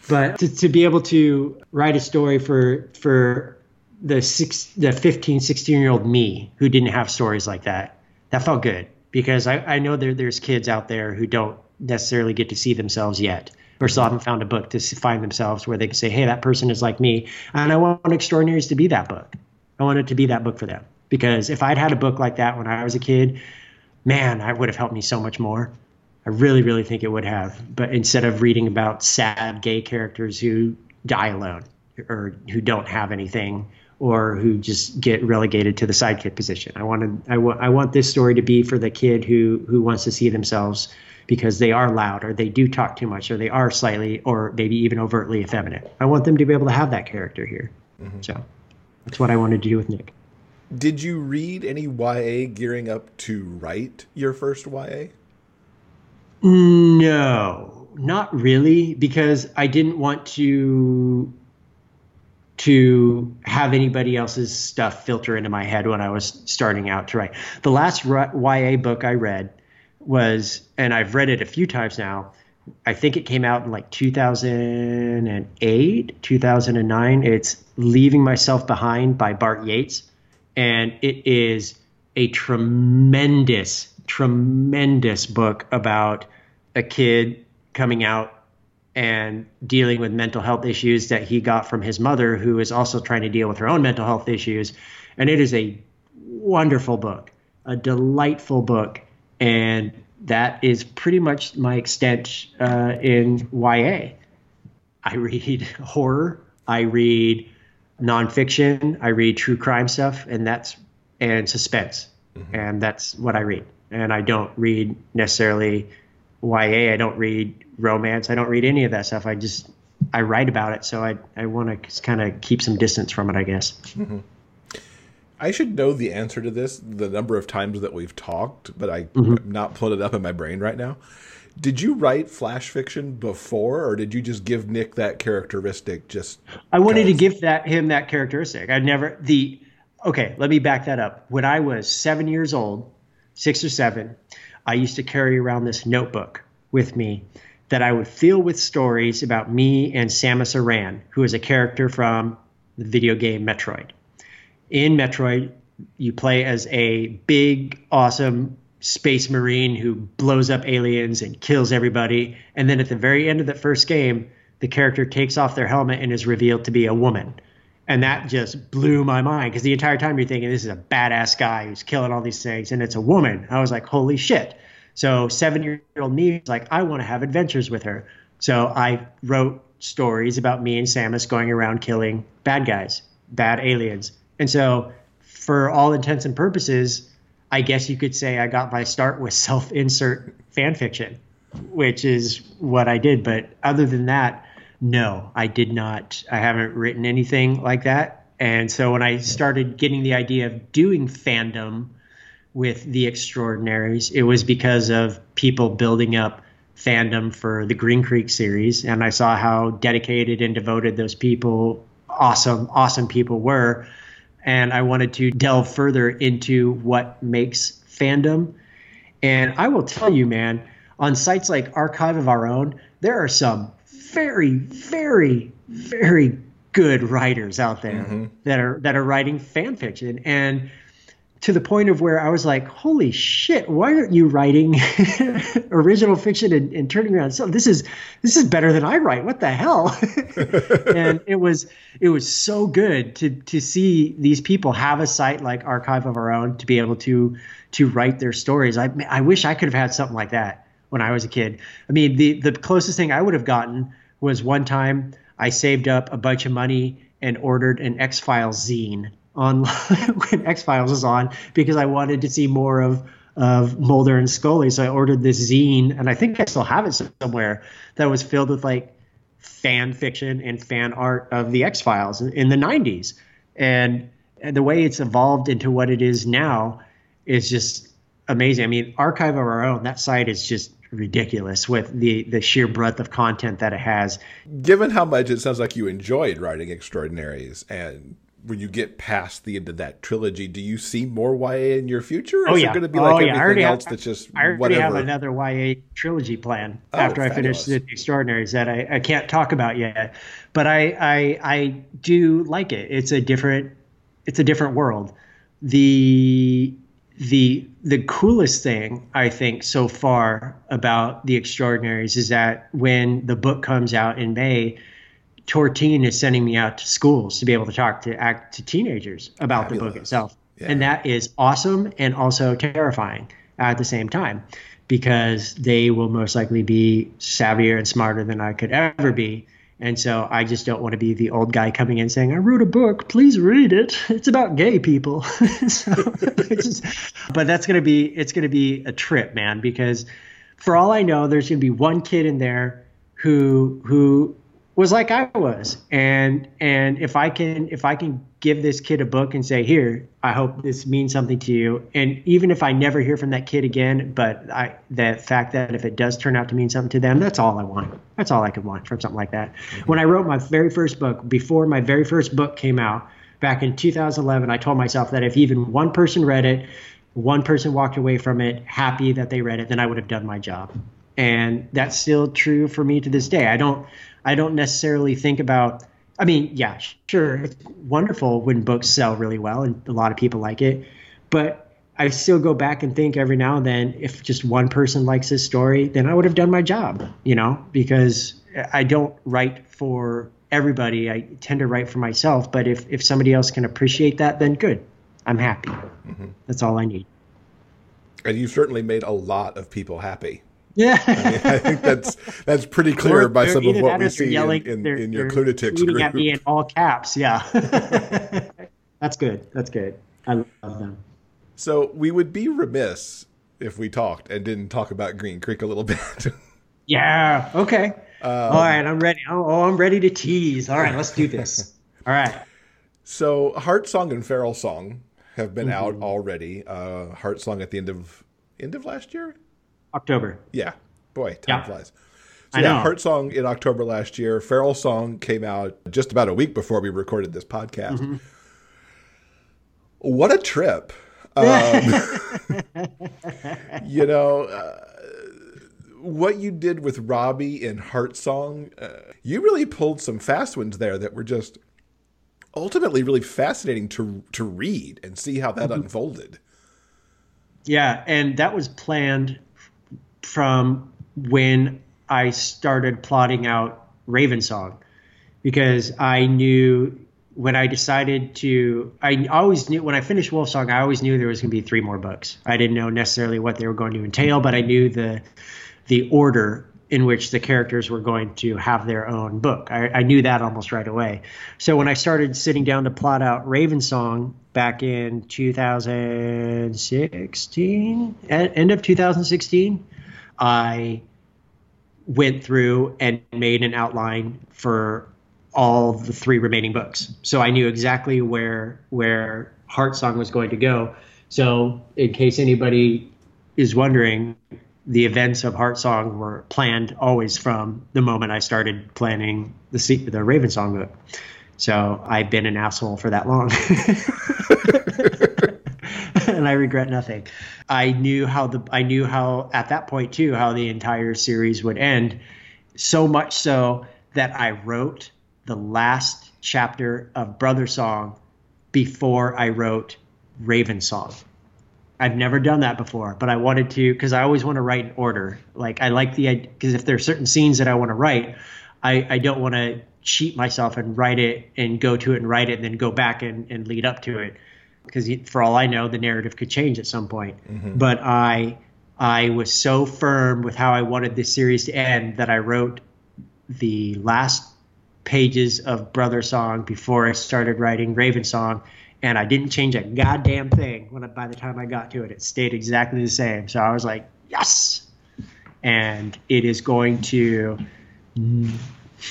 But to, to be able to write a story for, for the six, the 15, 16 year old me who didn't have stories like that, that felt good because I, I know there, there's kids out there who don't necessarily get to see themselves yet or still haven't found a book to find themselves where they can say, hey, that person is like me. And I want Extraordinaries to be that book. I want it to be that book for them. Because if I'd had a book like that when I was a kid, man, that would have helped me so much more. I really, really think it would have. But instead of reading about sad gay characters who die alone or who don't have anything or who just get relegated to the sidekick position, I wanted, I, w- I want this story to be for the kid who who wants to see themselves because they are loud or they do talk too much or they are slightly or maybe even overtly effeminate. I want them to be able to have that character here. Mm-hmm. So that's what I wanted to do with Nick. Did you read any YA gearing up to write your first YA? No, not really, because I didn't want to to have anybody else's stuff filter into my head when I was starting out to write. The last YA book I read was, and I've read it a few times now. I think it came out in like 2008, 2009. It's Leaving Myself Behind by Bart Yates and it is a tremendous, tremendous book about a kid coming out and dealing with mental health issues that he got from his mother, who is also trying to deal with her own mental health issues. And it is a wonderful book, a delightful book. And that is pretty much my extent uh, in YA. I read horror, I read nonfiction. I read true crime stuff, and that's and suspense, mm-hmm. and that's what I read. And I don't read necessarily YA. I don't read romance. I don't read any of that stuff. I just I write about it, so I I want to kind of keep some distance from it, I guess. Mm-hmm. I should know the answer to this, the number of times that we've talked, but I mm-hmm. not put it up in my brain right now. Did you write flash fiction before, or did you just give Nick that characteristic? Just I wanted to give that him that characteristic. I never the okay. Let me back that up. When I was seven years old, six or seven, I used to carry around this notebook with me that I would fill with stories about me and Samus Aran, who is a character from the video game Metroid. In Metroid, you play as a big, awesome space marine who blows up aliens and kills everybody. And then at the very end of the first game, the character takes off their helmet and is revealed to be a woman. And that just blew my mind because the entire time you're thinking this is a badass guy who's killing all these things, and it's a woman. I was like, holy shit. So seven year old me was like, I want to have adventures with her. So I wrote stories about me and Samus going around killing bad guys, bad aliens. And so for all intents and purposes, I guess you could say I got my start with self insert fan fiction, which is what I did. But other than that, no, I did not. I haven't written anything like that. And so when I started getting the idea of doing fandom with the extraordinaries, it was because of people building up fandom for the Green Creek series. And I saw how dedicated and devoted those people, awesome, awesome people were and I wanted to delve further into what makes fandom. And I will tell you, man, on sites like Archive of Our Own, there are some very, very, very good writers out there mm-hmm. that are that are writing fan fiction. And to the point of where I was like, holy shit, why aren't you writing original fiction and, and, turning around? So this is this is better than I write. What the hell? and it was it was so good to to see these people have a site like Archive of Our Own to be able to to write their stories. I I wish I could have had something like that when I was a kid. I mean, the the closest thing I would have gotten was one time I saved up a bunch of money and ordered an X Files zine on when X Files was on because I wanted to see more of of Mulder and Scully. So I ordered this zine, and I think I still have it somewhere that was filled with like fan fiction and fan art of the X Files in the '90s, and, and the way it's evolved into what it is now is just amazing. I mean, Archive of Our Own, that site is just ridiculous with the the sheer breadth of content that it has. Given how much it sounds like you enjoyed writing Extraordinaries and when you get past the end of that trilogy, do you see more YA in your future? Or oh, is yeah. it going to be like oh, everything yeah. else that's just I already whatever? have another YA trilogy plan oh, after fabulous. I finish the Extraordinaries that I, I can't talk about yet. But I, I I do like it. It's a different it's a different world. The the the coolest thing I think so far about the Extraordinaries is that when the book comes out in May Tor Teen is sending me out to schools to be able to talk to act to teenagers about Fabulous. the book itself. Yeah. And that is awesome and also terrifying at the same time because they will most likely be savvier and smarter than I could ever be. And so I just don't want to be the old guy coming in saying, I wrote a book, please read it. It's about gay people. so just, but that's going to be, it's going to be a trip, man, because for all I know, there's going to be one kid in there who, who was like I was. And and if I can if I can give this kid a book and say, "Here, I hope this means something to you." And even if I never hear from that kid again, but I the fact that if it does turn out to mean something to them, that's all I want. That's all I could want from something like that. Mm-hmm. When I wrote my very first book, before my very first book came out, back in 2011, I told myself that if even one person read it, one person walked away from it happy that they read it, then I would have done my job. And that's still true for me to this day. I don't I don't necessarily think about. I mean, yeah, sure, it's wonderful when books sell really well and a lot of people like it, but I still go back and think every now and then if just one person likes this story, then I would have done my job, you know, because I don't write for everybody. I tend to write for myself, but if if somebody else can appreciate that, then good. I'm happy. Mm-hmm. That's all I need. And you've certainly made a lot of people happy. Yeah, I, mean, I, think that's that's pretty clear by some of what we see yelling, in, in, in your Klunatics group. at me in all caps. Yeah, that's good. That's good. I love them. So we would be remiss if we talked and didn't talk about Green Creek a little bit. yeah. Okay. Um, all right. I'm ready. Oh, oh, I'm ready to tease. All right. Let's do this. all right. So Heart Song and Feral Song have been mm-hmm. out already. Uh, Heart Song at the end of end of last year. October. Yeah. Boy, time yeah. flies. So I yeah, know. Heart Song in October last year. Feral Song came out just about a week before we recorded this podcast. Mm-hmm. What a trip. Um, you know, uh, what you did with Robbie in Heart Song, uh, you really pulled some fast ones there that were just ultimately really fascinating to to read and see how that mm-hmm. unfolded. Yeah, and that was planned from when I started plotting out Raven Song because I knew when I decided to, I always knew when I finished Wolf Song, I always knew there was going to be three more books. I didn't know necessarily what they were going to entail, but I knew the the order in which the characters were going to have their own book. I, I knew that almost right away. So when I started sitting down to plot out Raven Song back in 2016, end of 2016, I went through and made an outline for all the three remaining books. So I knew exactly where where Heart Song was going to go. So in case anybody is wondering, the events of Heart Song were planned always from the moment I started planning the the Raven Song book. So I've been an asshole for that long. and I regret nothing. I knew how the I knew how at that point too how the entire series would end. So much so that I wrote the last chapter of Brother Song before I wrote Raven Song. I've never done that before, but I wanted to because I always want to write in order. Like I like the because if there are certain scenes that I want to write, I, I don't want to cheat myself and write it and go to it and write it and then go back and, and lead up to it because for all I know, the narrative could change at some point. Mm-hmm. But I I was so firm with how I wanted this series to end that I wrote the last pages of Brother Song before I started writing Raven Song, and I didn't change a goddamn thing when by the time I got to it. It stayed exactly the same. So I was like, yes, and it is going to.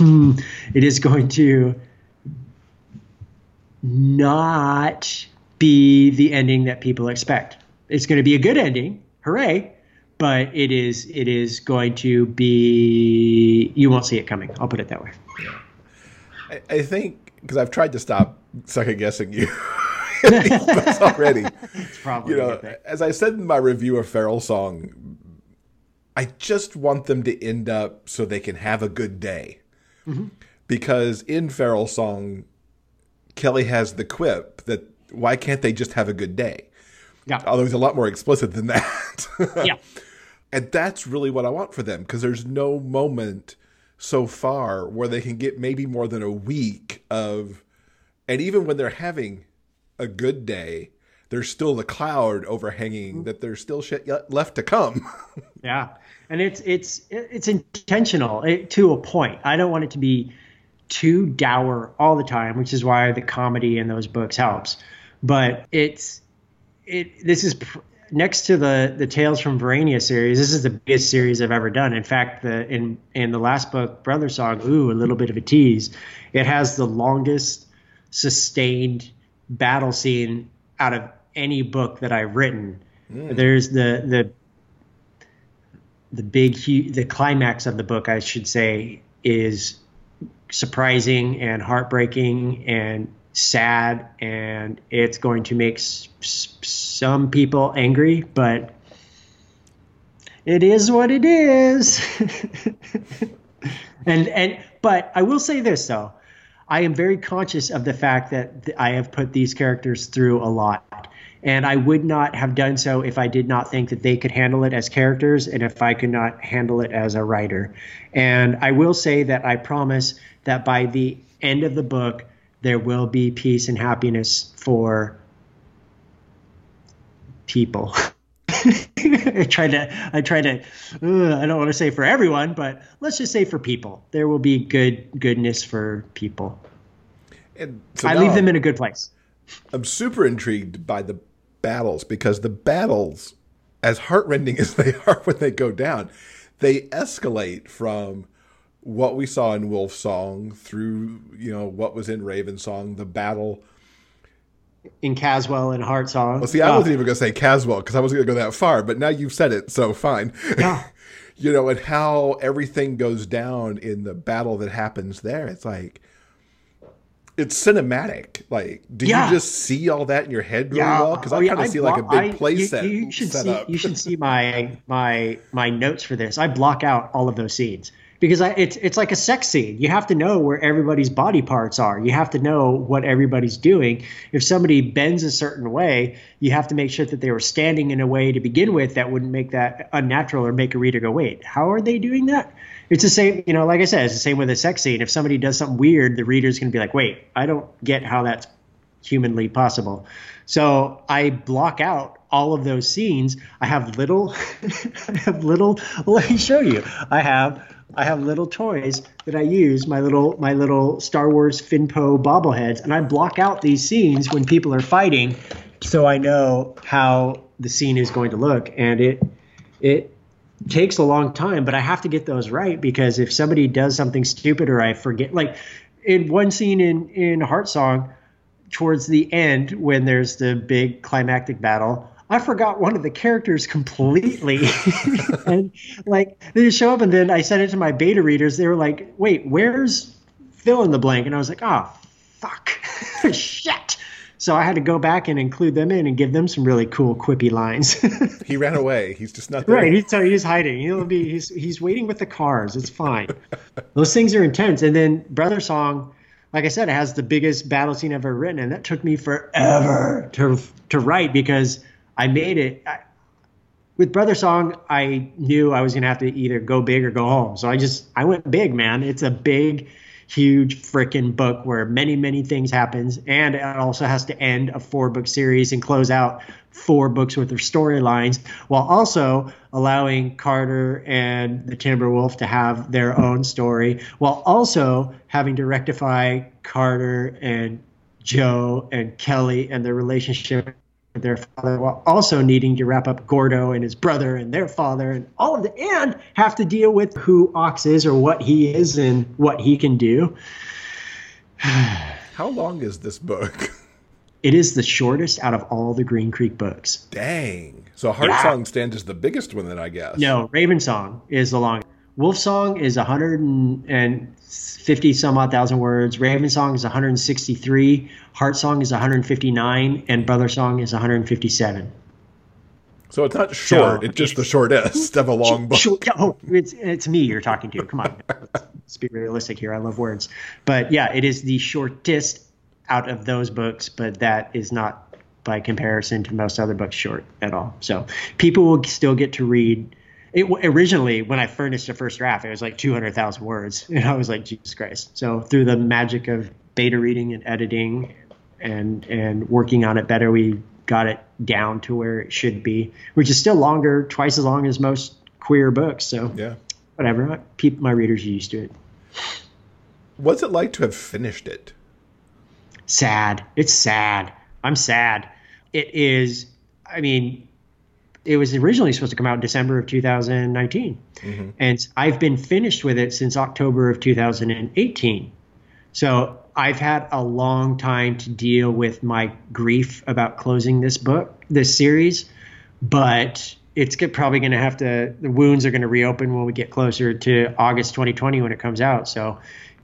it is going to not be the ending that people expect. It's going to be a good ending, hooray! But it is it is going to be you won't see it coming. I'll put it that way. I, I think because I've tried to stop second guessing you already. It's probably you know, as I said in my review of Feral Song, I just want them to end up so they can have a good day. Mm-hmm. Because in Feral Song, Kelly has the quip that why can't they just have a good day? Yeah. Although it's a lot more explicit than that. yeah. And that's really what I want for them because there's no moment so far where they can get maybe more than a week of, and even when they're having a good day, there's still the cloud overhanging mm-hmm. that there's still shit left to come. yeah, and it's it's it's intentional eh, to a point. I don't want it to be too dour all the time, which is why the comedy in those books helps but it's it. This is pr- next to the the Tales from Verania series. This is the biggest series I've ever done. In fact, the in in the last book, Brother Song, ooh, a little bit of a tease. It has the longest sustained battle scene out of any book that I've written. Mm. There's the the the big the climax of the book, I should say, is surprising and heartbreaking and sad and it's going to make s- some people angry, but it is what it is. and and but I will say this though. I am very conscious of the fact that I have put these characters through a lot. And I would not have done so if I did not think that they could handle it as characters and if I could not handle it as a writer. And I will say that I promise that by the end of the book, there will be peace and happiness for people. I try to, I try to, uh, I don't want to say for everyone, but let's just say for people. There will be good goodness for people. And so I leave them in a good place. I'm super intrigued by the battles because the battles, as heartrending as they are when they go down, they escalate from what we saw in Wolf Song through you know what was in Raven Song, the battle in Caswell and Heart Song. Well, see, I oh. wasn't even going to say Caswell because I wasn't going to go that far, but now you've said it, so fine. Yeah. you know, and how everything goes down in the battle that happens there. It's like it's cinematic. Like, do yeah. you just see all that in your head really yeah. well? Because oh, I kind of see like a big play you, set. You should set see. Up. You should see my my my notes for this. I block out all of those scenes because I, it's it's like a sex scene. You have to know where everybody's body parts are. You have to know what everybody's doing. If somebody bends a certain way, you have to make sure that they were standing in a way to begin with that wouldn't make that unnatural or make a reader go, "Wait, how are they doing that?" It's the same, you know, like I said, it's the same with a sex scene. If somebody does something weird, the reader's going to be like, "Wait, I don't get how that's humanly possible." So I block out all of those scenes. I have little, I have little. Let me show you. I have I have little toys that I use, my little my little Star Wars Funko bobbleheads, and I block out these scenes when people are fighting, so I know how the scene is going to look. And it it takes a long time, but I have to get those right because if somebody does something stupid or I forget, like in one scene in in Heart Song, towards the end when there's the big climactic battle, I forgot one of the characters completely. and like they just show up and then I sent it to my beta readers. They were like, wait, where's fill in the blank? And I was like, oh fuck. Shit. So I had to go back and include them in and give them some really cool quippy lines. he ran away. He's just not there. Right. He's, he's hiding. He'll be he's he's waiting with the cars. It's fine. Those things are intense. And then Brother Song, like I said, it has the biggest battle scene I've ever written, and that took me forever to to write because I made it. I, with Brother Song, I knew I was going to have to either go big or go home. So I just I went big, man. It's a big, huge freaking book where many many things happens, and it also has to end a four book series and close out four books worth of storylines, while also allowing Carter and the Timberwolf to have their own story, while also having to rectify Carter and Joe and Kelly and their relationship their father while also needing to wrap up Gordo and his brother and their father and all of the and have to deal with who Ox is or what he is and what he can do. How long is this book? It is the shortest out of all the Green Creek books. Dang. So Heart yeah. Song stands as the biggest one then I guess. No, Raven Song is the longest. Wolf Song is 150 some odd thousand words. Raven Song is 163. Heart Song is 159, and Brother Song is 157. So it's not short; so it's just the shortest of a long book. Short, oh, it's it's me you're talking to. Come on, let's, let's be realistic here. I love words, but yeah, it is the shortest out of those books, but that is not by comparison to most other books short at all. So people will still get to read it originally when I furnished the first draft, it was like 200,000 words, and I was like, Jesus Christ! So through the magic of beta reading and editing, and and working on it better, we got it down to where it should be, which is still longer, twice as long as most queer books. So yeah, whatever. People, my readers are used to it. What's it like to have finished it? Sad. It's sad. I'm sad. It is. I mean, it was originally supposed to come out in December of 2019. Mm-hmm. And I've been finished with it since October of 2018. So I've had a long time to deal with my grief about closing this book, this series, but it's probably going to have to, the wounds are going to reopen when we get closer to August 2020 when it comes out. So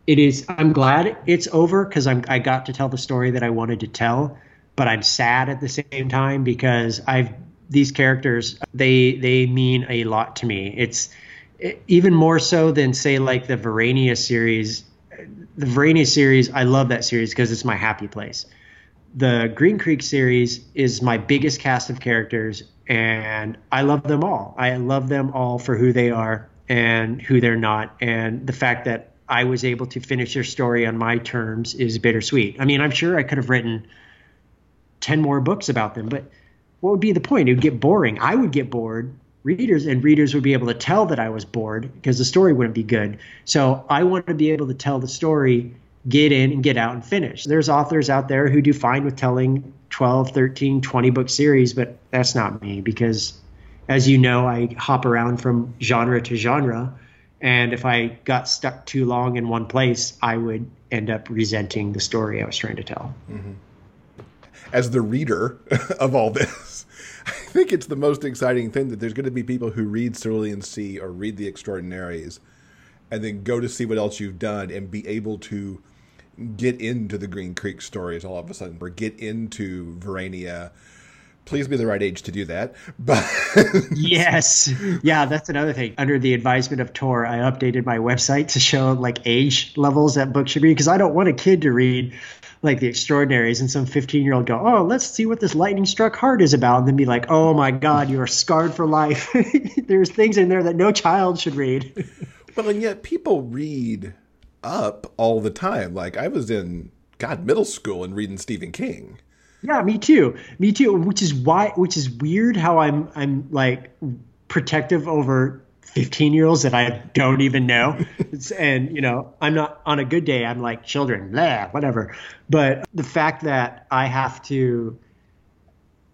it is, I'm glad it's over because I got to tell the story that I wanted to tell, but I'm sad at the same time because I've these characters they they mean a lot to me. It's even more so than say like the Verania series. The Verania series, I love that series because it's my happy place. The Green Creek series is my biggest cast of characters, and I love them all. I love them all for who they are and who they're not, and the fact that I was able to finish their story on my terms is bittersweet. I mean, I'm sure I could have written 10 more books about them, but what would be the point? It would get boring. I would get bored. Readers and readers would be able to tell that I was bored because the story wouldn't be good. So I want to be able to tell the story, get in and get out and finish. There's authors out there who do fine with telling 12, 13, 20 book series, but that's not me because as you know, I hop around from genre to genre. And if I got stuck too long in one place, I would end up resenting the story I was trying to tell. Mm-hmm as the reader of all this, I think it's the most exciting thing that there's going to be people who read Cerulean Sea or read The Extraordinaries and then go to see what else you've done and be able to get into the Green Creek stories all of a sudden or get into Verania. Please be the right age to do that. But yes, yeah, that's another thing. Under the advisement of Tor, I updated my website to show like age levels that book should be because I don't want a kid to read like the extraordinaries and some 15 year old go oh let's see what this lightning struck heart is about and then be like oh my god you are scarred for life. There's things in there that no child should read. Well and yet people read up all the time. Like i was in god middle school and reading stephen king. Yeah me too. Me too which is why which is weird how i'm i'm like protective over 15 year olds that I don't even know. and, you know, I'm not on a good day, I'm like children, blah, whatever. But the fact that I have to,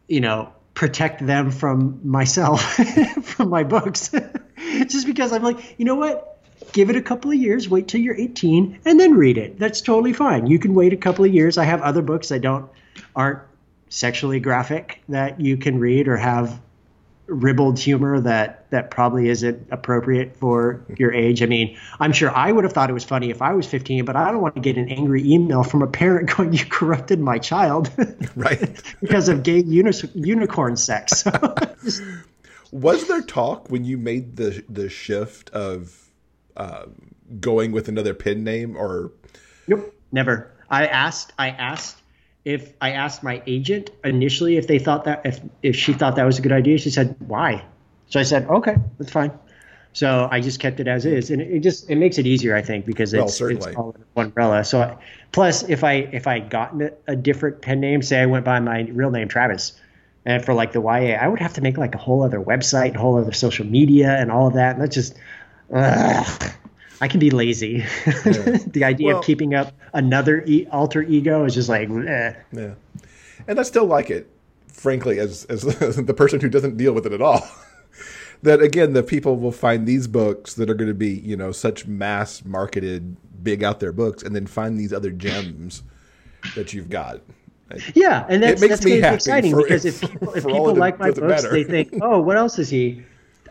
you know, protect them from myself, from my books, just because I'm like, you know what? Give it a couple of years, wait till you're 18, and then read it. That's totally fine. You can wait a couple of years. I have other books that don't aren't sexually graphic that you can read or have ribald humor that that probably isn't appropriate for your age. I mean, I'm sure I would have thought it was funny if I was 15, but I don't want to get an angry email from a parent going, "You corrupted my child," right? because of gay uni- unicorn sex. was there talk when you made the the shift of uh, going with another pen name, or? Nope, never. I asked. I asked if I asked my agent initially if they thought that if if she thought that was a good idea, she said why. So I said okay, that's fine. So I just kept it as is, and it just it makes it easier, I think, because it's, Well, it's all in one umbrella. So I, plus, if I if I gotten a, a different pen name, say I went by my real name Travis, and for like the YA, I would have to make like a whole other website, a whole other social media, and all of that. And that's just, ugh. I can be lazy. the idea Well- of keeping up another e- alter ego is just like, eh. Yeah, and I still like it, frankly, as as the person who doesn't deal with it at all. that again, the people will find these books that are going to be you know such mass marketed, big out there books, and then find these other gems that you've got. Yeah, and that's, makes that's me going to be happy exciting for- because if people, if people like my books, matter. they think, oh, what else is he?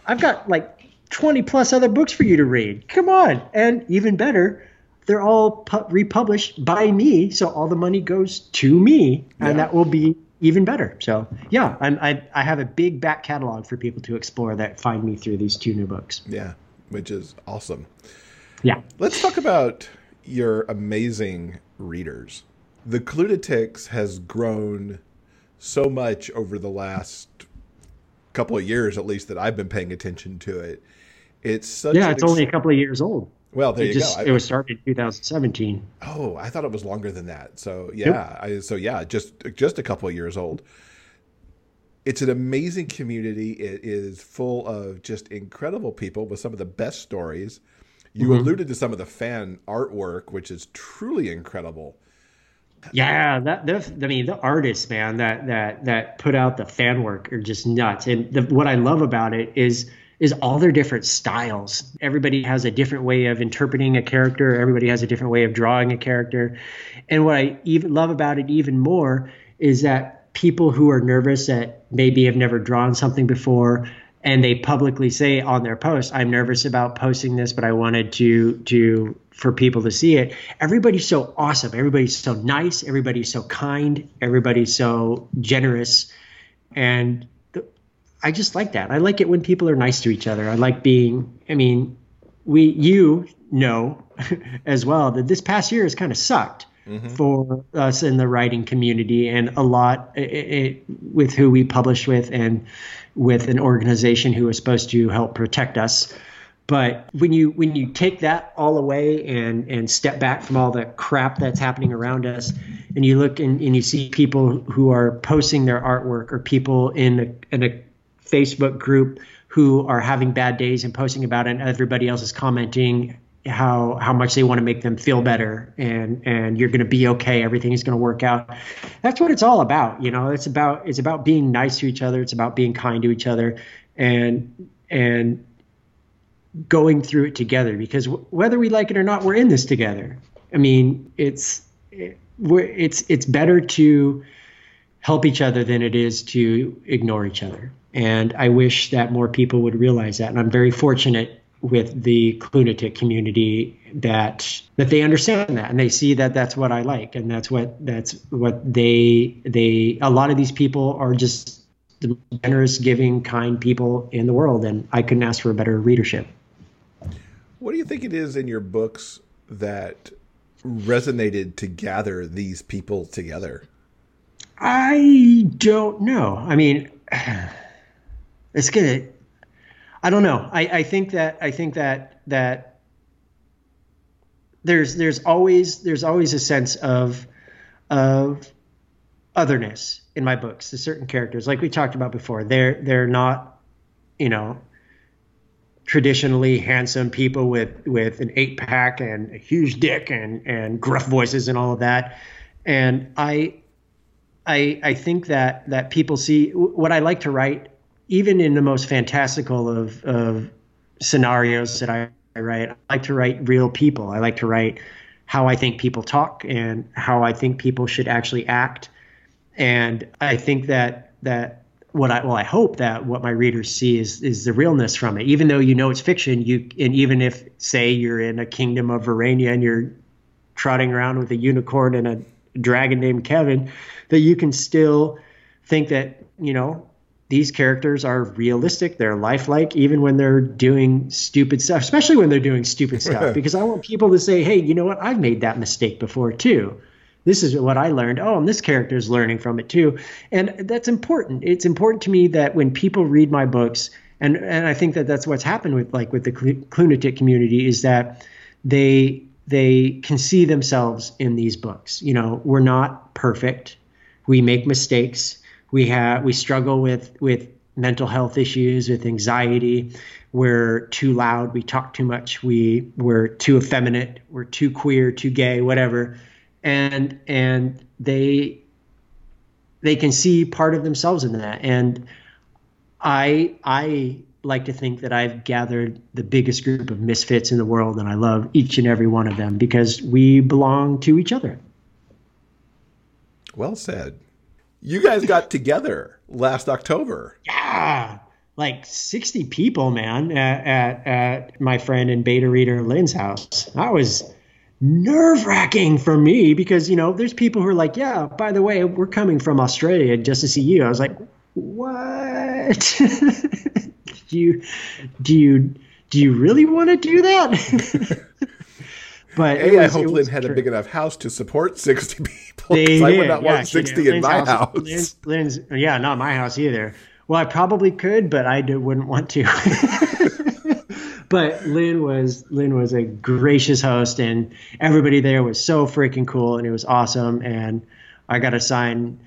I've got like 20 plus other books for you to read. Come on. And even better, they're all pu- republished by me. So all the money goes to me, and that will be even better. So, yeah, I'm, I, I have a big back catalog for people to explore that find me through these two new books. Yeah, which is awesome. Yeah. Let's talk about your amazing readers. The Klunatics has grown so much over the last couple of years, at least that I've been paying attention to it. It's such Yeah, it's ex- only a couple of years old. well. There It you just go. I- it was started in 2017. oh, I thought it was longer than that. So yeah, I, so yeah, just just a couple of years old. It's an amazing community. It is full of just incredible people with some of the best stories. You Mm-hmm. alluded to some of the fan artwork, which is truly incredible. Yeah, that the, I mean the artists, man, that that that put out the fan work are just nuts. And the, what I love about it is is all their different styles. Everybody has a different way of interpreting a character. Everybody has a different way of drawing a character. And what I even love about it even more is that people who are nervous that maybe have never drawn something before and they publicly say on their post, "I'm nervous about posting this, but I wanted to to for people to see it." Everybody's so awesome. Everybody's so nice. Everybody's so kind. Everybody's so generous, and I just like that. I like it when people are nice to each other. I like being. I mean, we you know as well that this past year has kind of sucked mm-hmm. for us in the writing community and a lot i it, with who we publish with and with an organization who is supposed to help protect us but when you when you take that all away and and step back from all the crap that's happening around us and you look and, and you see people who are posting their artwork or people in a, in a Facebook group who are having bad days and posting about it and everybody else is commenting how how much they want to make them feel better and and you're going to be okay everything is going to work out. That's what it's all about you know? It's about it's about being nice to each other it's about being kind to each other and and going through it together because w- whether we like it or not we're in this together. I mean it's it, it's it's better to help each other than it is to ignore each other and i wish that more people would realize that and i'm very fortunate with the Klunatic community that that they understand that and they see that that's what I like and that's what that's what they they a lot of these people are just the generous, giving, kind people in the world, and I couldn't ask for a better readership. What do you think it is in your books that resonated to gather these people together? I don't know. I mean, it's gonna. I don't know. I, I think that I think that that there's there's always there's always a sense of of otherness in my books. The certain characters, like we talked about before, they're they're not, you know, traditionally handsome people with with an eight pack and a huge dick and and gruff voices and all of that. And I I I think that that people see what I like to write, even in the most fantastical of of scenarios that I, I write. I like to write real people. I like to write how I think people talk and how I think people should actually act. And I think that that what I well I hope that what my readers see is is the realness from it. Even though you know it's fiction, you and even if say you're in a kingdom of Verania and you're trotting around with a unicorn and a dragon named Kevin, that you can still think that, you know, these characters are realistic, they're lifelike, even when they're doing stupid stuff, especially when they're doing stupid stuff. because I want people to say, hey, you know what, I've made that mistake before too. this is what I learned. Oh, and this character is learning from it too. And that's important. It's important to me that when people read my books, and and I think that that's what's happened with like with the Klunatic community is that they they can see themselves in these books. You know, we're not perfect. We make mistakes. We have we struggle with with mental health issues, with anxiety. We're too loud. We talk too much. We we're too effeminate. We're too queer, too gay, whatever. And and they they can see part of themselves in that. And I I like to think that I've gathered the biggest group of misfits in the world, and I love each and every one of them because we belong to each other. Well said. You guys got together last October. Yeah, like 60 people, man, at, at, at my friend and beta reader Lynn's house. That was nerve wracking for me because, you know, there's people who are like, yeah, by the way, we're coming from Australia just to see you. I was like, what? do you do you do you really want to do that? but a, was, I hope Lynn had true. a big enough house to support sixty people. They I would not yeah, want sixty in my house. house. Lynn's, Lynn's, yeah, not my house either. Well, I probably could, but I wouldn't want to. but Lynn was Lynn was a gracious host, and everybody there was so freaking cool, and it was awesome. And I got to sign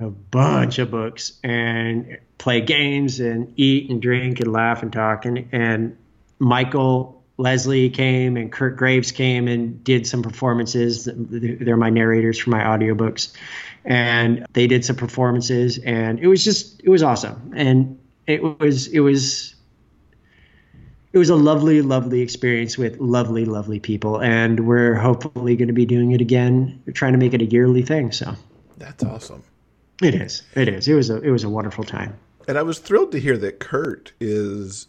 a bunch of books and play games and eat and drink and laugh and talk. And, and Michael Lesley came and Kurt Graves came and did some performances. They're my narrators for my audiobooks. And they did some performances and it was just it was awesome. And it was it was it was a lovely, lovely experience with lovely, lovely people. And we're hopefully going to be doing it again. We're trying to make it a yearly thing. So that's awesome. It is. It is. It was a it was a wonderful time. And I was thrilled to hear that Kurt is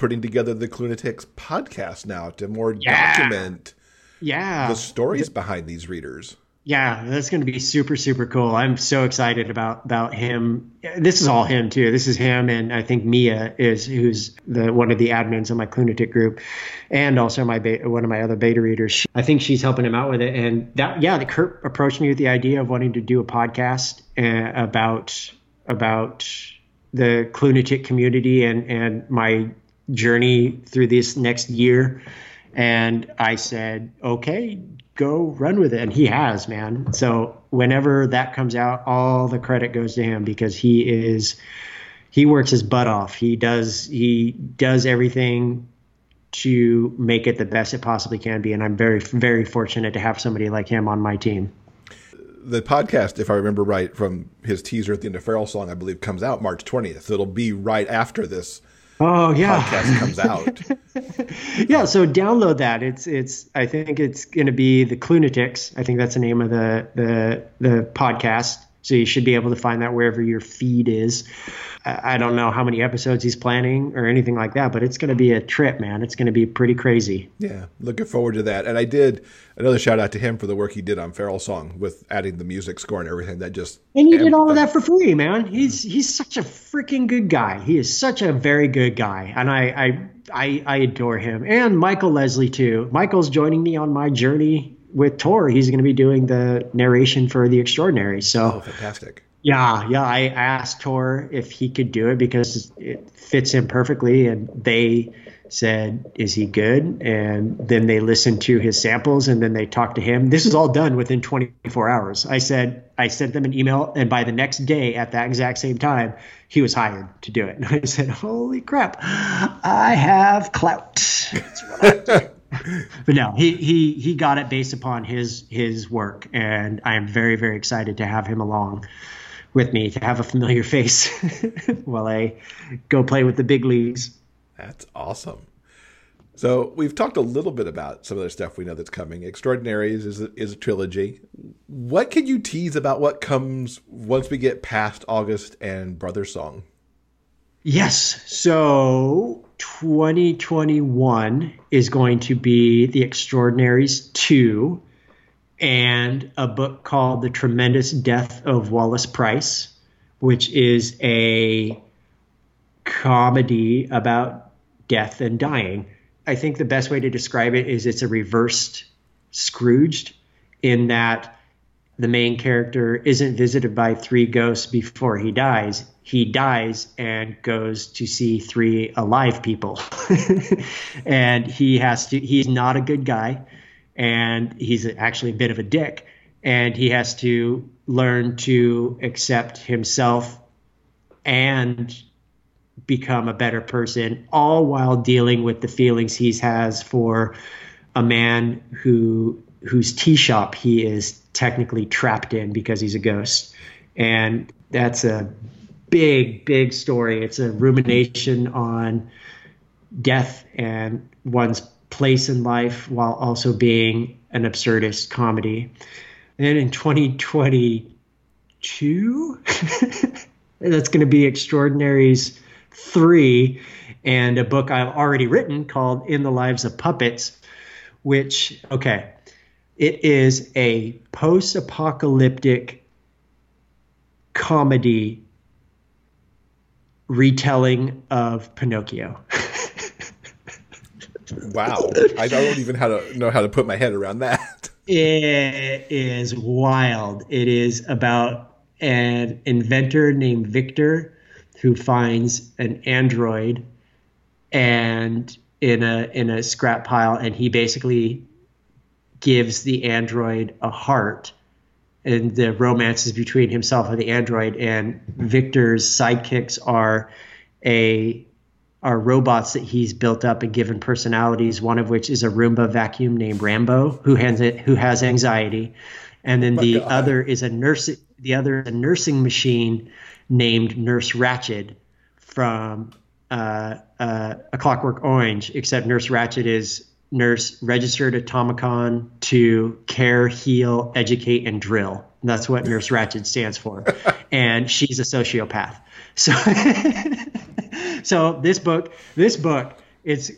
putting together the Klunatics podcast now to more yeah. document yeah the stories behind these readers. Yeah, that's going to be super super cool. I'm so excited about about him. This is all him too. This is him, and I think Mia is who's the one of the admins of my Klunatic group, and also my one of my other beta readers. She, I think she's helping him out with it. And that yeah, the Kurt approached me with the idea of wanting to do a podcast uh, about about the Klunatic community and and my journey through this next year. And I said, okay, go run with it. And he has, man. So whenever that comes out, all the credit goes to him because he is he works his butt off. He does he does everything to make it the best it possibly can be. And I'm very, very fortunate to have somebody like him on my team. The podcast, if I remember right, from his teaser at the end of Feral Song, I believe comes out March 20th. It'll be right after this Oh yeah, podcast comes out. yeah, so download that. It's it's. I think it's going to be the Klunatics. I think that's the name of the the the podcast. So you should be able to find that wherever your feed is. I don't know how many episodes he's planning or anything like that, but it's going to be a trip, man. It's going to be pretty crazy. Yeah, looking forward to that. And I did another shout out to him for the work he did on Feral Song with adding the music score and everything. That just and he did all of that for free, man. He's he's such a freaking good guy. He is such a very good guy, and I I I, I adore him. And Michael Lesley too. Michael's joining me on my journey with Tor. He's going to be doing the narration for the Extraordinary. So oh, fantastic yeah, yeah. I asked Tor if he could do it because it fits him perfectly, and they said, "Is he good?" And then they listened to his samples, and then they talked to him. This is all done within 24 hours. I said, I sent them an email, and by the next day, at that exact same time, he was hired to do it. And I said, "Holy crap, I have clout." but no, he he he got it based upon his his work, and I am very very excited to have him along with me to have a familiar face while I go play with the big leagues. That's awesome. So we've talked a little bit about some of the stuff we know that's coming. Extraordinaries is a, is a trilogy. What can you tease about what comes once we get past August and Brother Song? Yes. So 2021 is going to be the Extraordinaries 2 and a book called The Tremendous Death of Wallace Price, which is a comedy about death and dying. I think the best way to describe it is it's a reversed Scrooged in that the main character isn't visited by three ghosts before he dies. He dies and goes to see three alive people. and he has to, he's not a good guy. And he's actually a bit of a dick. And he has to learn to accept himself and become a better person, all while dealing with the feelings he has for a man who whose tea shop he is technically trapped in because he's a ghost. And that's a big, big story. It's a rumination on death and one's place in life while also being an absurdist comedy. And then in 2022, that's going to be Extraordinaries 3 and a book I've already written called In the Lives of Puppets, which, okay, it is a post apocalyptic comedy retelling of Pinocchio. wow. I don't even how to know how to put my head around that. It is wild. It is about an inventor named Victor who finds an android and in a in a scrap pile and he basically gives the android a heart and the romances between himself and the android and Victor's sidekicks are a are robots that he's built up and given personalities one of which is a Roomba vacuum named Rambo who has it who has anxiety and then oh the God. other is a nurse the other is a nursing machine named Nurse Ratched from uh, uh, A Clockwork Orange except Nurse Ratched is nurse registered Automaton to care, heal, educate, and drill. That's what Nurse Ratched stands for. and she's a sociopath. So, so this book, this book, it's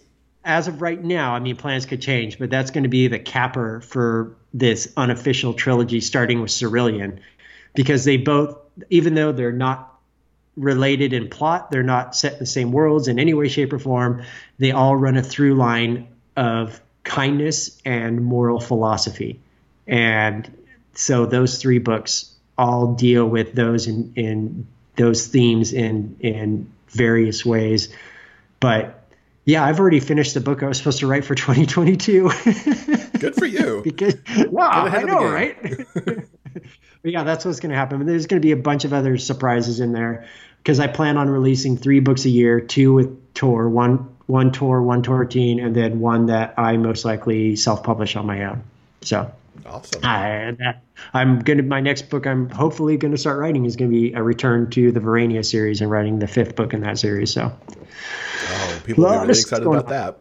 as of right now. I mean, plans could change, but that's going to be the capper for this unofficial trilogy, starting with Cerulean, because they both, even though they're not related in plot, they're not set in the same worlds in any way, shape, or form. They all run a through line of kindness and moral philosophy. And so those three books all deal with those in, in those themes in in various ways. But yeah, I've already finished the book I was supposed to write for 2022. Good for you. because wow, I know, right? but yeah, that's what's going to happen. There's going to be a bunch of other surprises in there because I plan on releasing three books a year, two with Tor, one one Tor, one Tor Teen, and then one that I most likely self-publish on my own. So awesome. I, that, I'm gonna my next book I'm hopefully gonna start writing is gonna be a return to the Verania series and writing the fifth book in that series. So oh, people are really excited about on. that.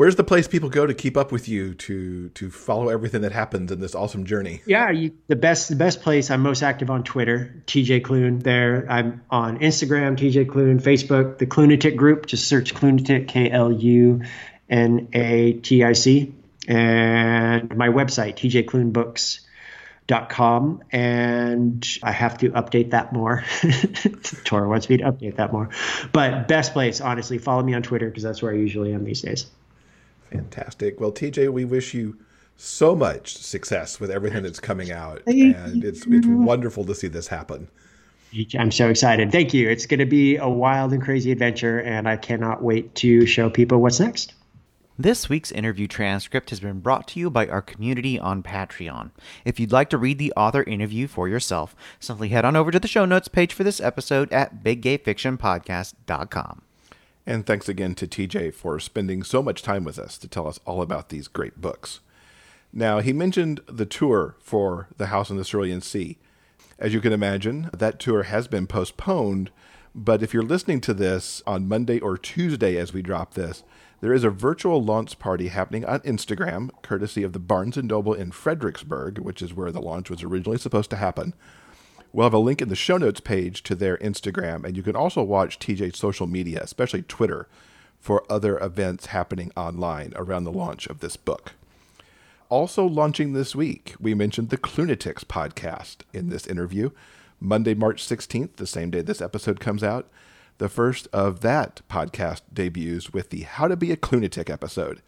Where's the place people go to keep up with you to to follow everything that happens in this awesome journey? Yeah, you, the best the best place. I'm most active on Twitter, TJ Klune. There, I'm on Instagram, TJ Klune, Facebook, the Klunatic group. Just search Klunatic, K L U N A T I C, and my website, tjklunebooks.com, and I have to update that more. Tor wants me to update that more, but best place, honestly, follow me on Twitter because that's where I usually am these days. Fantastic. Well, TJ, we wish you so much success with everything that's coming out, and it's it's wonderful to see this happen. I'm so excited. Thank you. It's going to be a wild and crazy adventure, and I cannot wait to show people what's next. This week's interview transcript has been brought to you by our community on Patreon. If you'd like to read the author interview for yourself, simply head on over to the show notes page for this episode at biggayfictionpodcast.com. And thanks again to TJ for spending so much time with us to tell us all about these great books. Now, he mentioned the tour for The House in the Cerulean Sea. As you can imagine, that tour has been postponed, but if you're listening to this on Monday or Tuesday as we drop this, there is a virtual launch party happening on Instagram, courtesy of the Barnes & Noble in Fredericksburg, which is where the launch was originally supposed to happen. We'll have a link in the show notes page to their Instagram, and you can also watch TJ's social media, especially Twitter, for other events happening online around the launch of this book. Also launching this week, we mentioned the Klunatics podcast in this interview. Monday, March 16th, the same day this episode comes out, the first of that podcast debuts with the How to Be a Klunatic episode.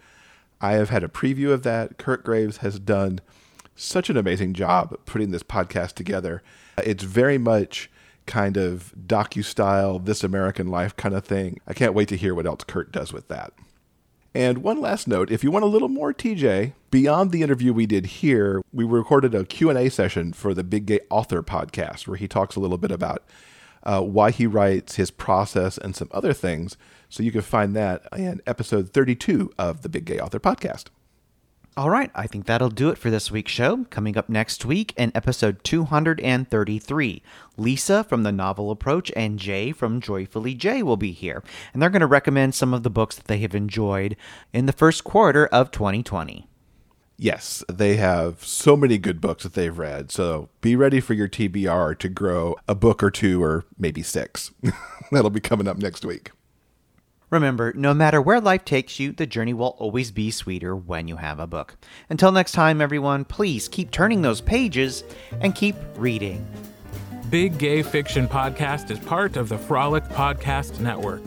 I have had a preview of that. Kurt Graves has done such an amazing job putting this podcast together. It's very much kind of docu style, This American Life kind of thing. I can't wait to hear what else Kurt does with that. And one last note, if you want a little more TJ, beyond the interview we did here, we recorded a Q&A session for the Big Gay Author podcast where he talks a little bit about uh, why he writes, his process, and some other things. So you can find that in episode 32 of the Big Gay Author podcast. All right, I think that'll do it for this week's show. Coming up next week in episode 233, Lisa from the Novel Approach and Jay from Joyfully Jay will be here, and they're going to recommend some of the books that they have enjoyed in the first quarter of 2020. Yes, they have so many good books that they've read. So be ready for your TBR to grow a book or two or maybe six. That'll be coming up next week. Remember, no matter where life takes you, the journey will always be sweeter when you have a book. Until next time, everyone, please keep turning those pages and keep reading. Big Gay Fiction Podcast is part of the Frolic Podcast Network.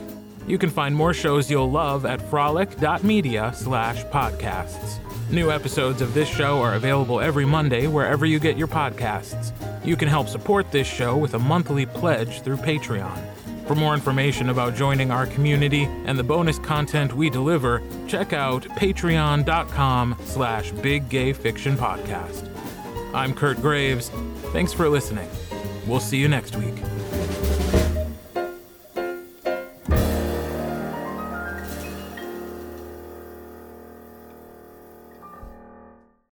You can find more shows you'll love at frolic.media slash podcasts. New episodes of this show are available every Monday wherever you get your podcasts. You can help support this show with a monthly pledge through Patreon. For more information about joining our community and the bonus content we deliver, check out patreon.com slash biggayfictionpodcast. I'm Kurt Graves. Thanks for listening. We'll see you next week.